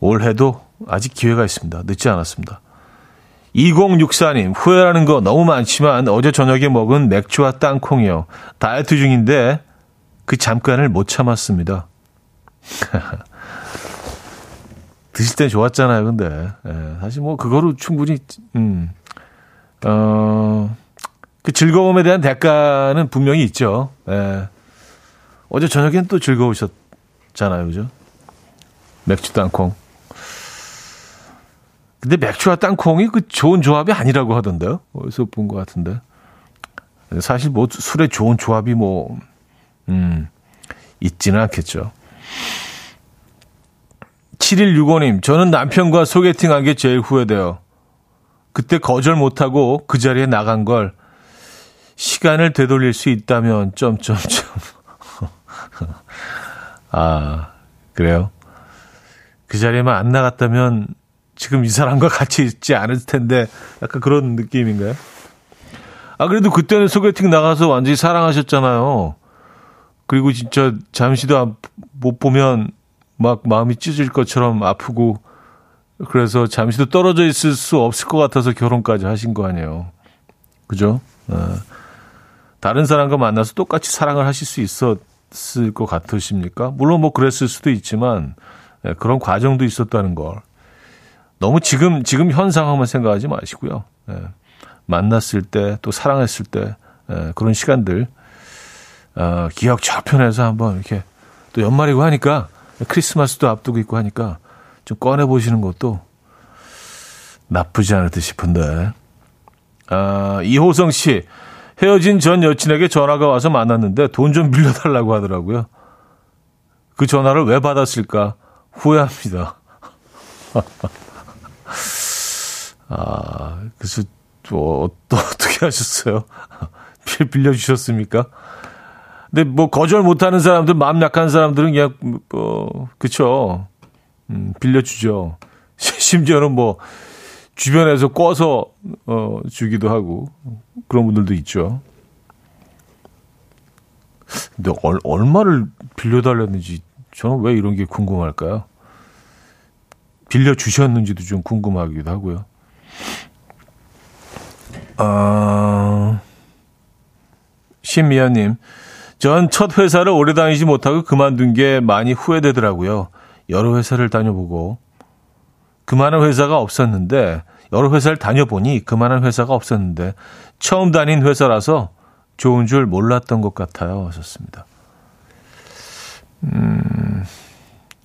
올해도 아직 기회가 있습니다. 늦지 않았습니다. 2064님, 후회하는 거 너무 많지만 어제 저녁에 먹은 맥주와 땅콩이요. 다이어트 중인데 그 잠깐을 못 참았습니다. (laughs) 드실 땐 좋았잖아요, 근데. 예, 사실 뭐 그거로 충분히, 음, 어, 그 즐거움에 대한 대가는 분명히 있죠. 예. 어제 저녁엔 또 즐거우셨잖아요, 그죠? 맥주 땅콩. 근데 맥주와 땅콩이 그 좋은 조합이 아니라고 하던데요. 어디서 본 것 같은데. 사실 뭐 술에 좋은 조합이 뭐, 음, 있지는 않겠죠. 7165님, 저는 남편과 소개팅 한 게 제일 후회돼요. 그때 거절 못하고 그 자리에 나간 걸 시간을 되돌릴 수 있다면, 점점점. (laughs) 아, 그래요? 그 자리에만 안 나갔다면 지금 이 사람과 같이 있지 않을 텐데 약간 그런 느낌인가요? 아 그래도 그때는 소개팅 나가서 완전히 사랑하셨잖아요. 그리고 진짜 잠시도 못 보면 막 마음이 찢어질 것처럼 아프고 그래서 잠시도 떨어져 있을 수 없을 것 같아서 결혼까지 하신 거 아니에요. 그죠? 어. 다른 사람과 만나서 똑같이 사랑을 하실 수 있었을 것 같으십니까? 물론 뭐 그랬을 수도 있지만 네, 그런 과정도 있었다는 걸 너무 지금 지금 현 상황만 생각하지 마시고요. 예, 만났을 때 또 사랑했을 때 예, 그런 시간들 어, 기억 좌편에서 한번 이렇게 또 연말이고 하니까 크리스마스도 앞두고 있고 하니까 좀 꺼내 보시는 것도 나쁘지 않을 듯 싶은데. 아, 이호성 씨 헤어진 전 여친에게 전화가 와서 만났는데 돈 좀 빌려달라고 하더라고요. 그 전화를 왜 받았을까 후회합니다. (laughs) 아, 그래서 또, 또 (laughs) 어떻게 하셨어요? 빌려주셨습니까? 근데 뭐 거절 못하는 사람들, 마음 약한 사람들은 그냥, 뭐, 그쵸. 음, 빌려주죠. (laughs) 심지어는 뭐, 주변에서 꿔서, 어, 주기도 하고, 그런 분들도 있죠. 근데 얼, 얼마를 빌려달랬는지, 저는 왜 이런 게 궁금할까요? 빌려 주셨는지도 좀 궁금하기도 하고요. 어, 신미연님, 전 첫 회사를 오래 다니지 못하고 그만둔 게 많이 후회되더라고요. 여러 회사를 다녀보고 그만한 회사가 없었는데 여러 회사를 다녀보니 그만한 회사가 없었는데 처음 다닌 회사라서 좋은 줄 몰랐던 것 같아요. 하셨습니다. 음,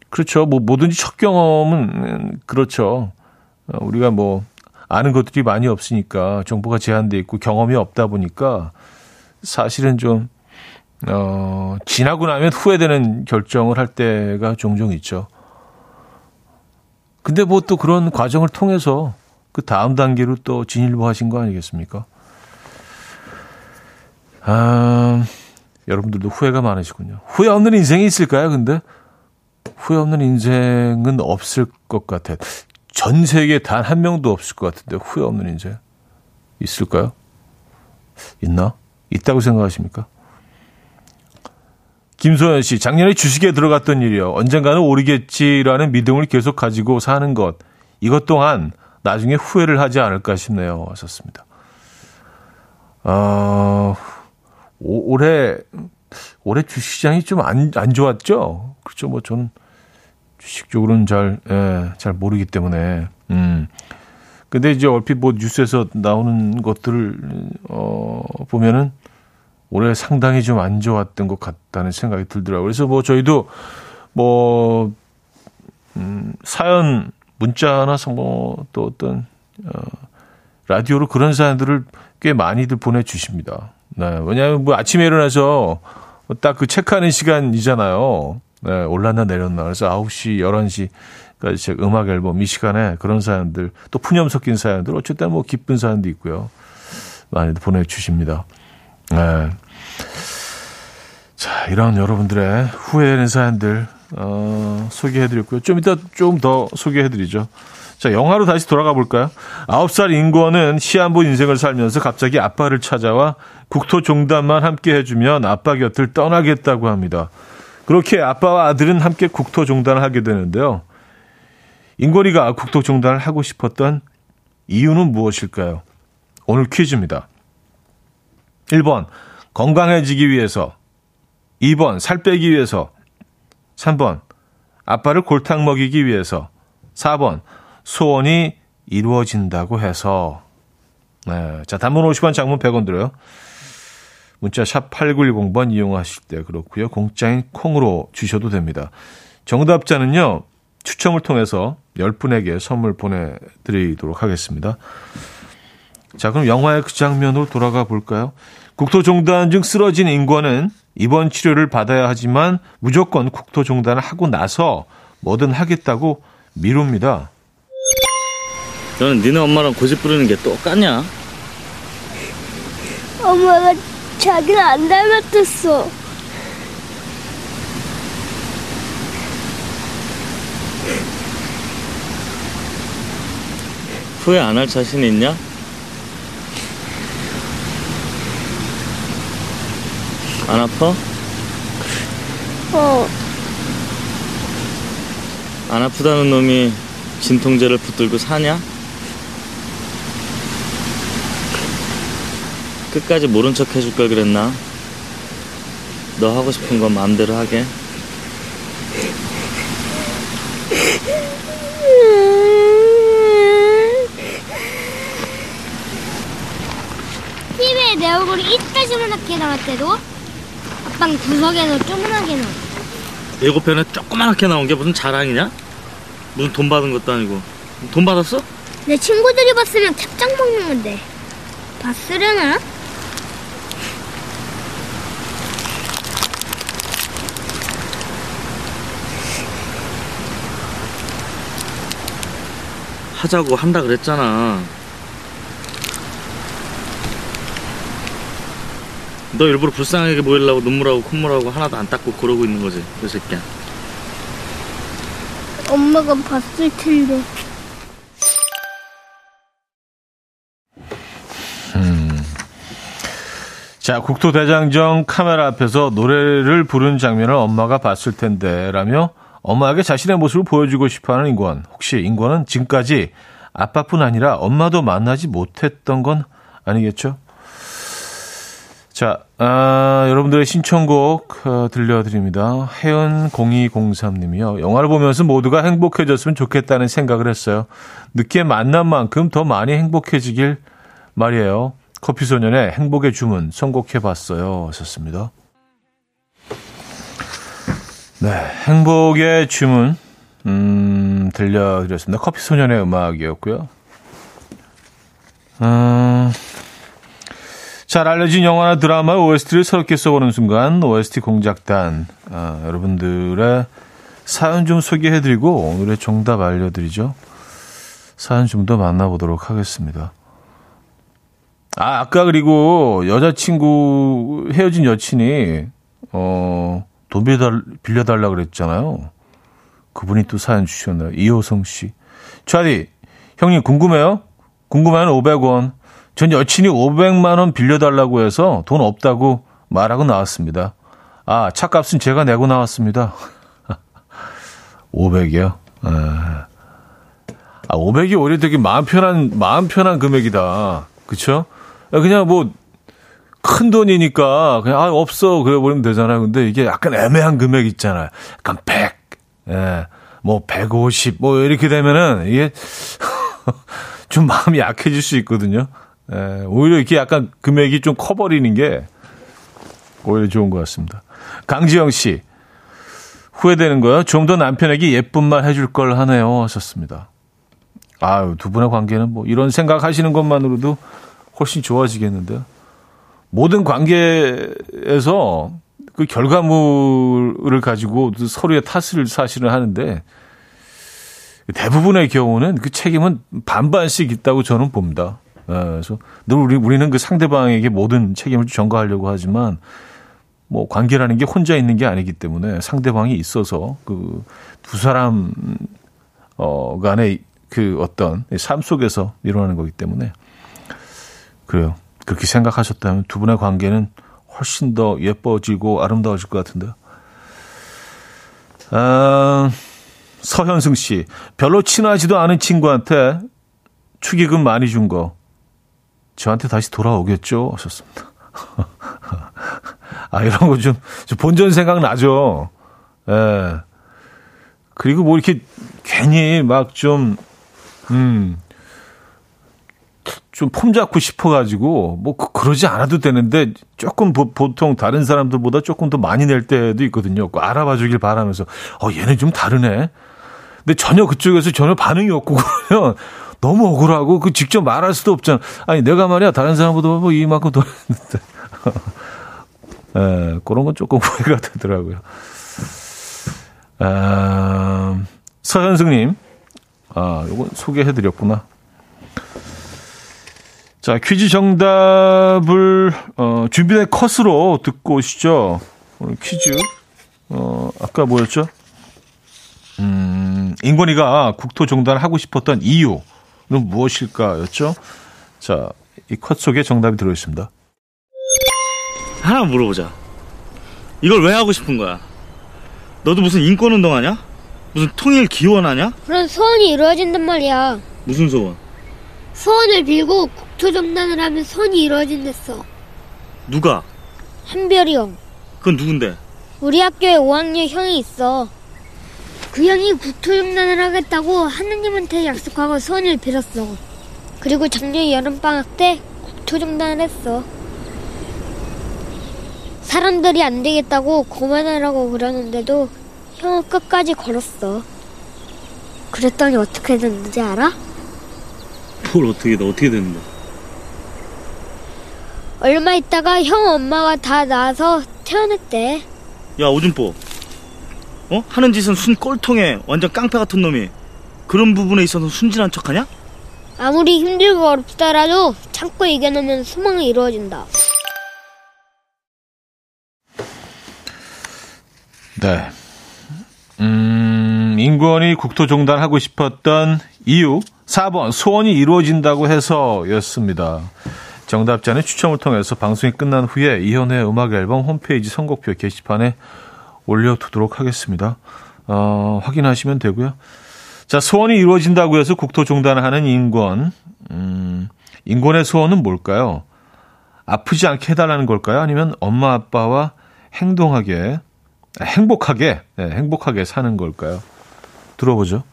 그렇죠. 뭐 뭐든지 첫 경험은 그렇죠. 어, 우리가 뭐 아는 것들이 많이 없으니까 정보가 제한돼 있고 경험이 없다 보니까 사실은 좀 어, 지나고 나면 후회되는 결정을 할 때가 종종 있죠. 근데 뭐 또 그런 과정을 통해서 그 다음 단계로 또 진일보하신 거 아니겠습니까? 아, 여러분들도 후회가 많으시군요. 후회 없는 인생이 있을까요, 근데? 후회 없는 인생은 없을 것 같아요. 전 세계에 단 한 명도 없을 것 같은데, 후회 없는 인생. 있을까요? 있나? 있다고 생각하십니까? 김소연 씨, 작년에 주식에 들어갔던 일이요. 언젠가는 오르겠지라는 믿음을 계속 가지고 사는 것. 이것 또한 나중에 후회를 하지 않을까 싶네요. 하셨습니다. 어, 오, 올해, 올해 주식시장이 좀 안, 안 좋았죠? 그렇죠. 뭐 저는 주식 쪽으로는 잘, 예, 잘 모르기 때문에. 음. 근데 이제 얼핏 뭐 뉴스에서 나오는 것들을, 어, 보면은 올해 상당히 좀 안 좋았던 것 같다는 생각이 들더라고요. 그래서 뭐 저희도 뭐, 음, 사연, 문자나 뭐 또 어떤, 어, 라디오로 그런 사연들을 꽤 많이들 보내주십니다. 네. 왜냐하면 뭐 아침에 일어나서 딱 그 체크하는 시간이잖아요. 네. 올랐나 내렸나. 그래서 9시, 11시까지 제 음악 앨범 이 시간에 그런 사연들, 또 푸념 섞인 사연들, 어쨌든 뭐 기쁜 사연도 있고요. 많이들 보내주십니다. 네. 자, 이런 여러분들의 후회되는 사연들, 어, 소개해드렸고요. 좀 이따 좀 더 소개해드리죠. 자, 영화로 다시 돌아가 볼까요? 아홉 살 인권은 시한부 인생을 살면서 갑자기 아빠를 찾아와 국토 종단만 함께 해주면 아빠 곁을 떠나겠다고 합니다. 그렇게 아빠와 아들은 함께 국토 종단을 하게 되는데요. 인권이가 국토 종단을 하고 싶었던 이유는 무엇일까요? 오늘 퀴즈입니다. 1번, 건강해지기 위해서. 2번, 살 빼기 위해서. 3번, 아빠를 골탕 먹이기 위해서. 4번, 소원이 이루어진다고 해서. 네. 자, 단문 50원, 장문 100원 들어요. 문자 샵 8910번 이용하실 때 그렇고요. 공짜인 콩으로 주셔도 됩니다. 정답자는요. 추첨을 통해서 10분에게 선물 보내드리도록 하겠습니다. 자, 그럼 영화의 그 장면으로 돌아가 볼까요? 국토종단 중 쓰러진 인권은 입원 치료를 받아야 하지만 무조건 국토종단을 하고 나서 뭐든 하겠다고 미룹니다. 너는 니네 엄마랑 고집 부르는 게 똑같냐? 엄마가 자기를 안 닮았댔어. 후회 안 할 자신 있냐? 안 아파? 어, 안 아프다는 놈이 진통제를 붙들고 사냐? 끝까지 모른 척 해줄 걸 그랬나? 너 하고 싶은 건 마음대로 하게. TV에 내 얼굴이 이따시만하게 나왔대도 아빠는 구석에서 조그맣게 나와. 예고편에 조그맣게 나온 게 무슨 자랑이냐? 무슨 돈 받은 것도 아니고. 돈 받았어? 내 친구들이 봤으면 탑장 먹는 건데. 봤으려나? 하자고 한다 그랬잖아. 너 일부러 불쌍하게 보이려고 눈물하고 콧물하고 하나도 안 닦고 그러고 있는 거지, 그 새끼야. 엄마가 봤을 텐데. 자, 국토대장정 카메라 앞에서 노래를 부르는 장면을 엄마가 봤을 텐데, 라며 엄마에게 자신의 모습을 보여주고 싶어 하는 인권. 혹시 인권은 지금까지 아빠뿐 아니라 엄마도 만나지 못했던 건 아니겠죠? 자, 아, 여러분들의 신청곡 어, 들려드립니다. 혜연 0203님이요. 영화를 보면서 모두가 행복해졌으면 좋겠다는 생각을 했어요. 늦게 만난 만큼 더 많이 행복해지길 말이에요. 커피소년의 행복의 주문 선곡해봤어요. 하셨습니다. 네, 행복의 주문 음, 들려드렸습니다. 커피 소년의 음악이었고요. 음, 잘 알려진 영화나 드라마 OST를 새롭게 써보는 순간 OST 공작단 아, 여러분들의 사연 좀 소개해드리고 오늘의 정답 알려드리죠. 사연 좀 더 만나보도록 하겠습니다. 아, 아까 그리고 여자친구 헤어진 여친이 어, 돈 빌려달, 빌려달라 그랬잖아요. 그분이 또 사연 주셨네요. 이호성 씨. 차디, 형님 궁금해요? 궁금하면 500원. 전 여친이 500만 원 빌려달라고 해서 돈 없다고 말하고 나왔습니다. 아, 차값은 제가 내고 나왔습니다. (laughs) 500이요? 아, 500이 오히려 되게 마음 편한, 마음 편한 금액이다. 그쵸? 그냥 뭐, 큰 돈이니까 그냥, 아, 없어. 그래 버리면 되잖아요. 근데 이게 약간 애매한 금액 있잖아요. 약간 100, 예, 뭐, 150, 뭐, 이렇게 되면은 이게 (laughs) 좀 마음이 약해질 수 있거든요. 예, 오히려 이렇게 약간 금액이 좀 커버리는 게 오히려 좋은 것 같습니다. 강지영 씨. 후회되는 거요? 좀 더 남편에게 예쁜 말 해줄 걸 하네요. 하셨습니다. 아유, 두 분의 관계는 뭐 이런 생각 하시는 것만으로도 훨씬 좋아지겠는데요. 모든 관계에서 그 결과물을 가지고 서로의 탓을 사실은 하는데 대부분의 경우는 그 책임은 반반씩 있다고 저는 봅니다. 예, 그래서 늘 우리, 우리는 그 상대방에게 모든 책임을 전가하려고 하지만 뭐 관계라는 게 혼자 있는 게 아니기 때문에 상대방이 있어서 그 두 사람 어 간의 그 어떤 삶 속에서 일어나는 거기 때문에 그래요. 그렇게 생각하셨다면 두 분의 관계는 훨씬 더 예뻐지고 아름다워질 것 같은데요. 아, 서현승 씨, 별로 친하지도 않은 친구한테 축의금 많이 준 거, 저한테 다시 돌아오겠죠? 하셨습니다. (laughs) 아, 이런 거 좀, 좀 본전 생각 나죠? 예. 그리고 뭐 이렇게 괜히 막 좀, 음, 좀 폼 잡고 싶어가지고, 뭐, 그, 그러지 않아도 되는데, 조금 보, 보통 다른 사람들보다 조금 더 많이 낼 때도 있거든요. 알아봐 주길 바라면서, 어, 얘는 좀 다르네. 근데 전혀 그쪽에서 전혀 반응이 없고 (laughs) 그러면 너무 억울하고 그 직접 말할 수도 없잖아. 아니 내가 말이야 다른 사람보다 뭐 이만큼 더 했는데. 에, (laughs) 그런 건 조금 (laughs) 후회가 되더라고요. 아, 서현승님, 아, 요건 소개해드렸구나. 자, 퀴즈 정답을, 어, 준비된 컷으로 듣고 오시죠. 오늘 퀴즈, 어, 아까 뭐였죠? 음, 인권이가 국토 종단을 하고 싶었던 이유는 무엇일까였죠? 자, 이 컷 속에 정답이 들어 있습니다. 하나 물어보자. 이걸 왜 하고 싶은 거야? 너도 무슨 인권 운동하냐? 무슨 통일 기원하냐? 그런 소원이 이루어진단 말이야. 무슨 소원? 소원을 빌고 국토정단을 하면 소원이 이루어진댔어. 누가? 한별이 형. 그건 누군데? 우리 학교에 5학년 형이 있어. 그 형이 국토정단을 하겠다고 하느님한테 약속하고 소원을 빌었어. 그리고 작년 여름방학 때 국토정단을 했어. 사람들이 안 되겠다고 그만하라고 그러는데도 형은 끝까지 걸었어. 그랬더니 어떻게 됐는지 알아? 뭘 어떻게 돼? 어떻게 됐는데? 얼마 있다가 형 엄마가 다 나와서 태어났대. 야 오준뽀 어? 하는 짓은 순 꼴통에 완전 깡패 같은 놈이 그런 부분에 있어서 순진한 척하냐? 아무리 힘들고 어렵더라도 참고 이겨내면 소망이 이루어진다. 네. 음, 인권이 국토종단 하고 싶었던 이유 4번 소원이 이루어진다고 해서였습니다. 정답자는 추첨을 통해서 방송이 끝난 후에 이현의 음악 앨범 홈페이지 선곡표 게시판에 올려두도록 하겠습니다. 어, 확인하시면 되고요. 자, 소원이 이루어진다고 해서 국토 종단을 하는 인권. 음, 인권의 소원은 뭘까요? 아프지 않게 해달라는 걸까요? 아니면 엄마 아빠와 행동하게, 행복하게, 네, 행복하게 사는 걸까요? 들어보죠.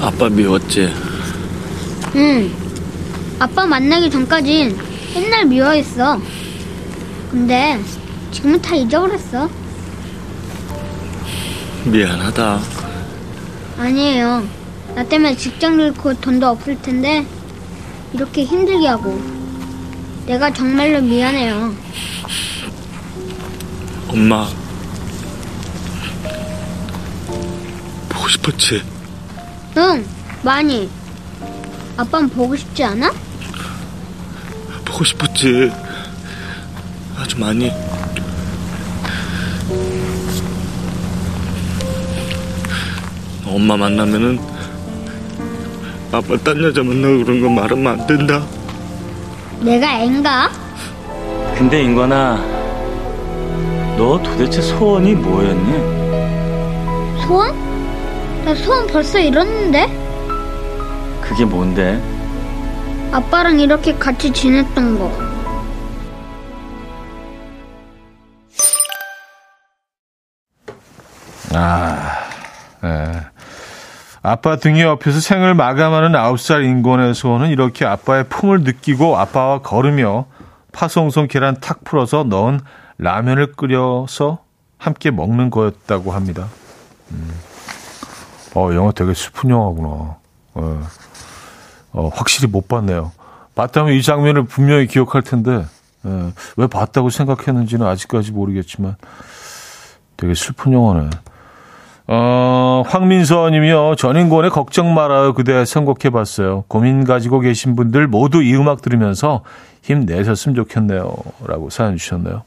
아빠 미웠지? 응. 아빠 만나기 전까진 맨날 미워했어. 근데 지금은 다 잊어버렸어. 미안하다. 아니에요. 나 때문에 직장 잃고 돈도 없을 텐데 이렇게 힘들게 하고 내가 정말로 미안해요. 엄마. 보고 싶었지? 응, 많이. 아빠는 보고 싶지 않아? 보고 싶었지. 아주 많이. 엄마 만나면은 아빠 딴 여자 만나고 그런 거 말하면 안 된다. 내가 앤가? 근데 인관아, 너 도대체 소원이 뭐였니? 소원? 나 소원 벌써 이뤘는데? 그게 뭔데? 아빠랑 이렇게 같이 지냈던 거. 아, 예. 아빠 등 옆에서 생을 마감하는 9살 인권의 소원은 이렇게 아빠의 품을 느끼고 아빠와 걸으며 파송송 계란 탁 풀어서 넣은 라면을 끓여서 함께 먹는 거였다고 합니다. 음. 어, 영화 되게 슬픈 영화구나. 예. 어, 확실히 못 봤네요. 봤다면 이 장면을 분명히 기억할 텐데, 예. 왜 봤다고 생각했는지는 아직까지 모르겠지만, 되게 슬픈 영화네. 어, 황민서 님이요. 전인권의 걱정 말아요. 그대 선곡해봤어요. 고민 가지고 계신 분들 모두 이 음악 들으면서 힘내셨으면 좋겠네요. 라고 사연 주셨네요.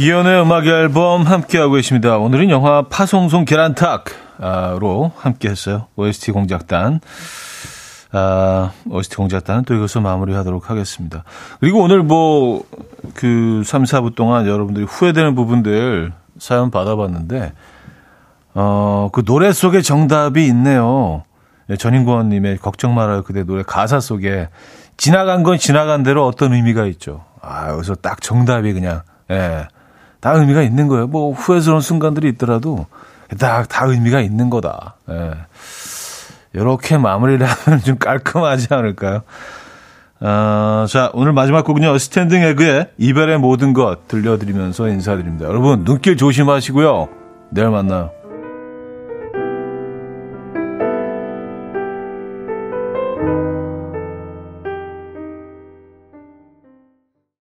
이연의 음악 앨범 함께하고 계십니다. 오늘은 영화 파송송 계란탁으로 함께 했어요. OST 공작단. 아, OST 공작단은 또 이것을 마무리하도록 하겠습니다. 그리고 오늘 뭐, 그 3, 4부 동안 여러분들이 후회되는 부분들 사연 받아봤는데, 어, 그 노래 속에 정답이 있네요. 예, 전인권님의 걱정 말아요 그대 노래 가사 속에 지나간 건 지나간 대로 어떤 의미가 있죠. 아, 여기서 딱 정답이 그냥, 예, 다 의미가 있는 거예요. 뭐 후회스러운 순간들이 있더라도 딱 다 의미가 있는 거다. 예. 이렇게 마무리를 (laughs) 하면 좀 깔끔하지 않을까요? 어, 자, 오늘 마지막 곡은요, 스탠딩 에그의 이별의 모든 것 들려드리면서 인사드립니다. 여러분, 눈길 조심하시고요. 내일 만나요.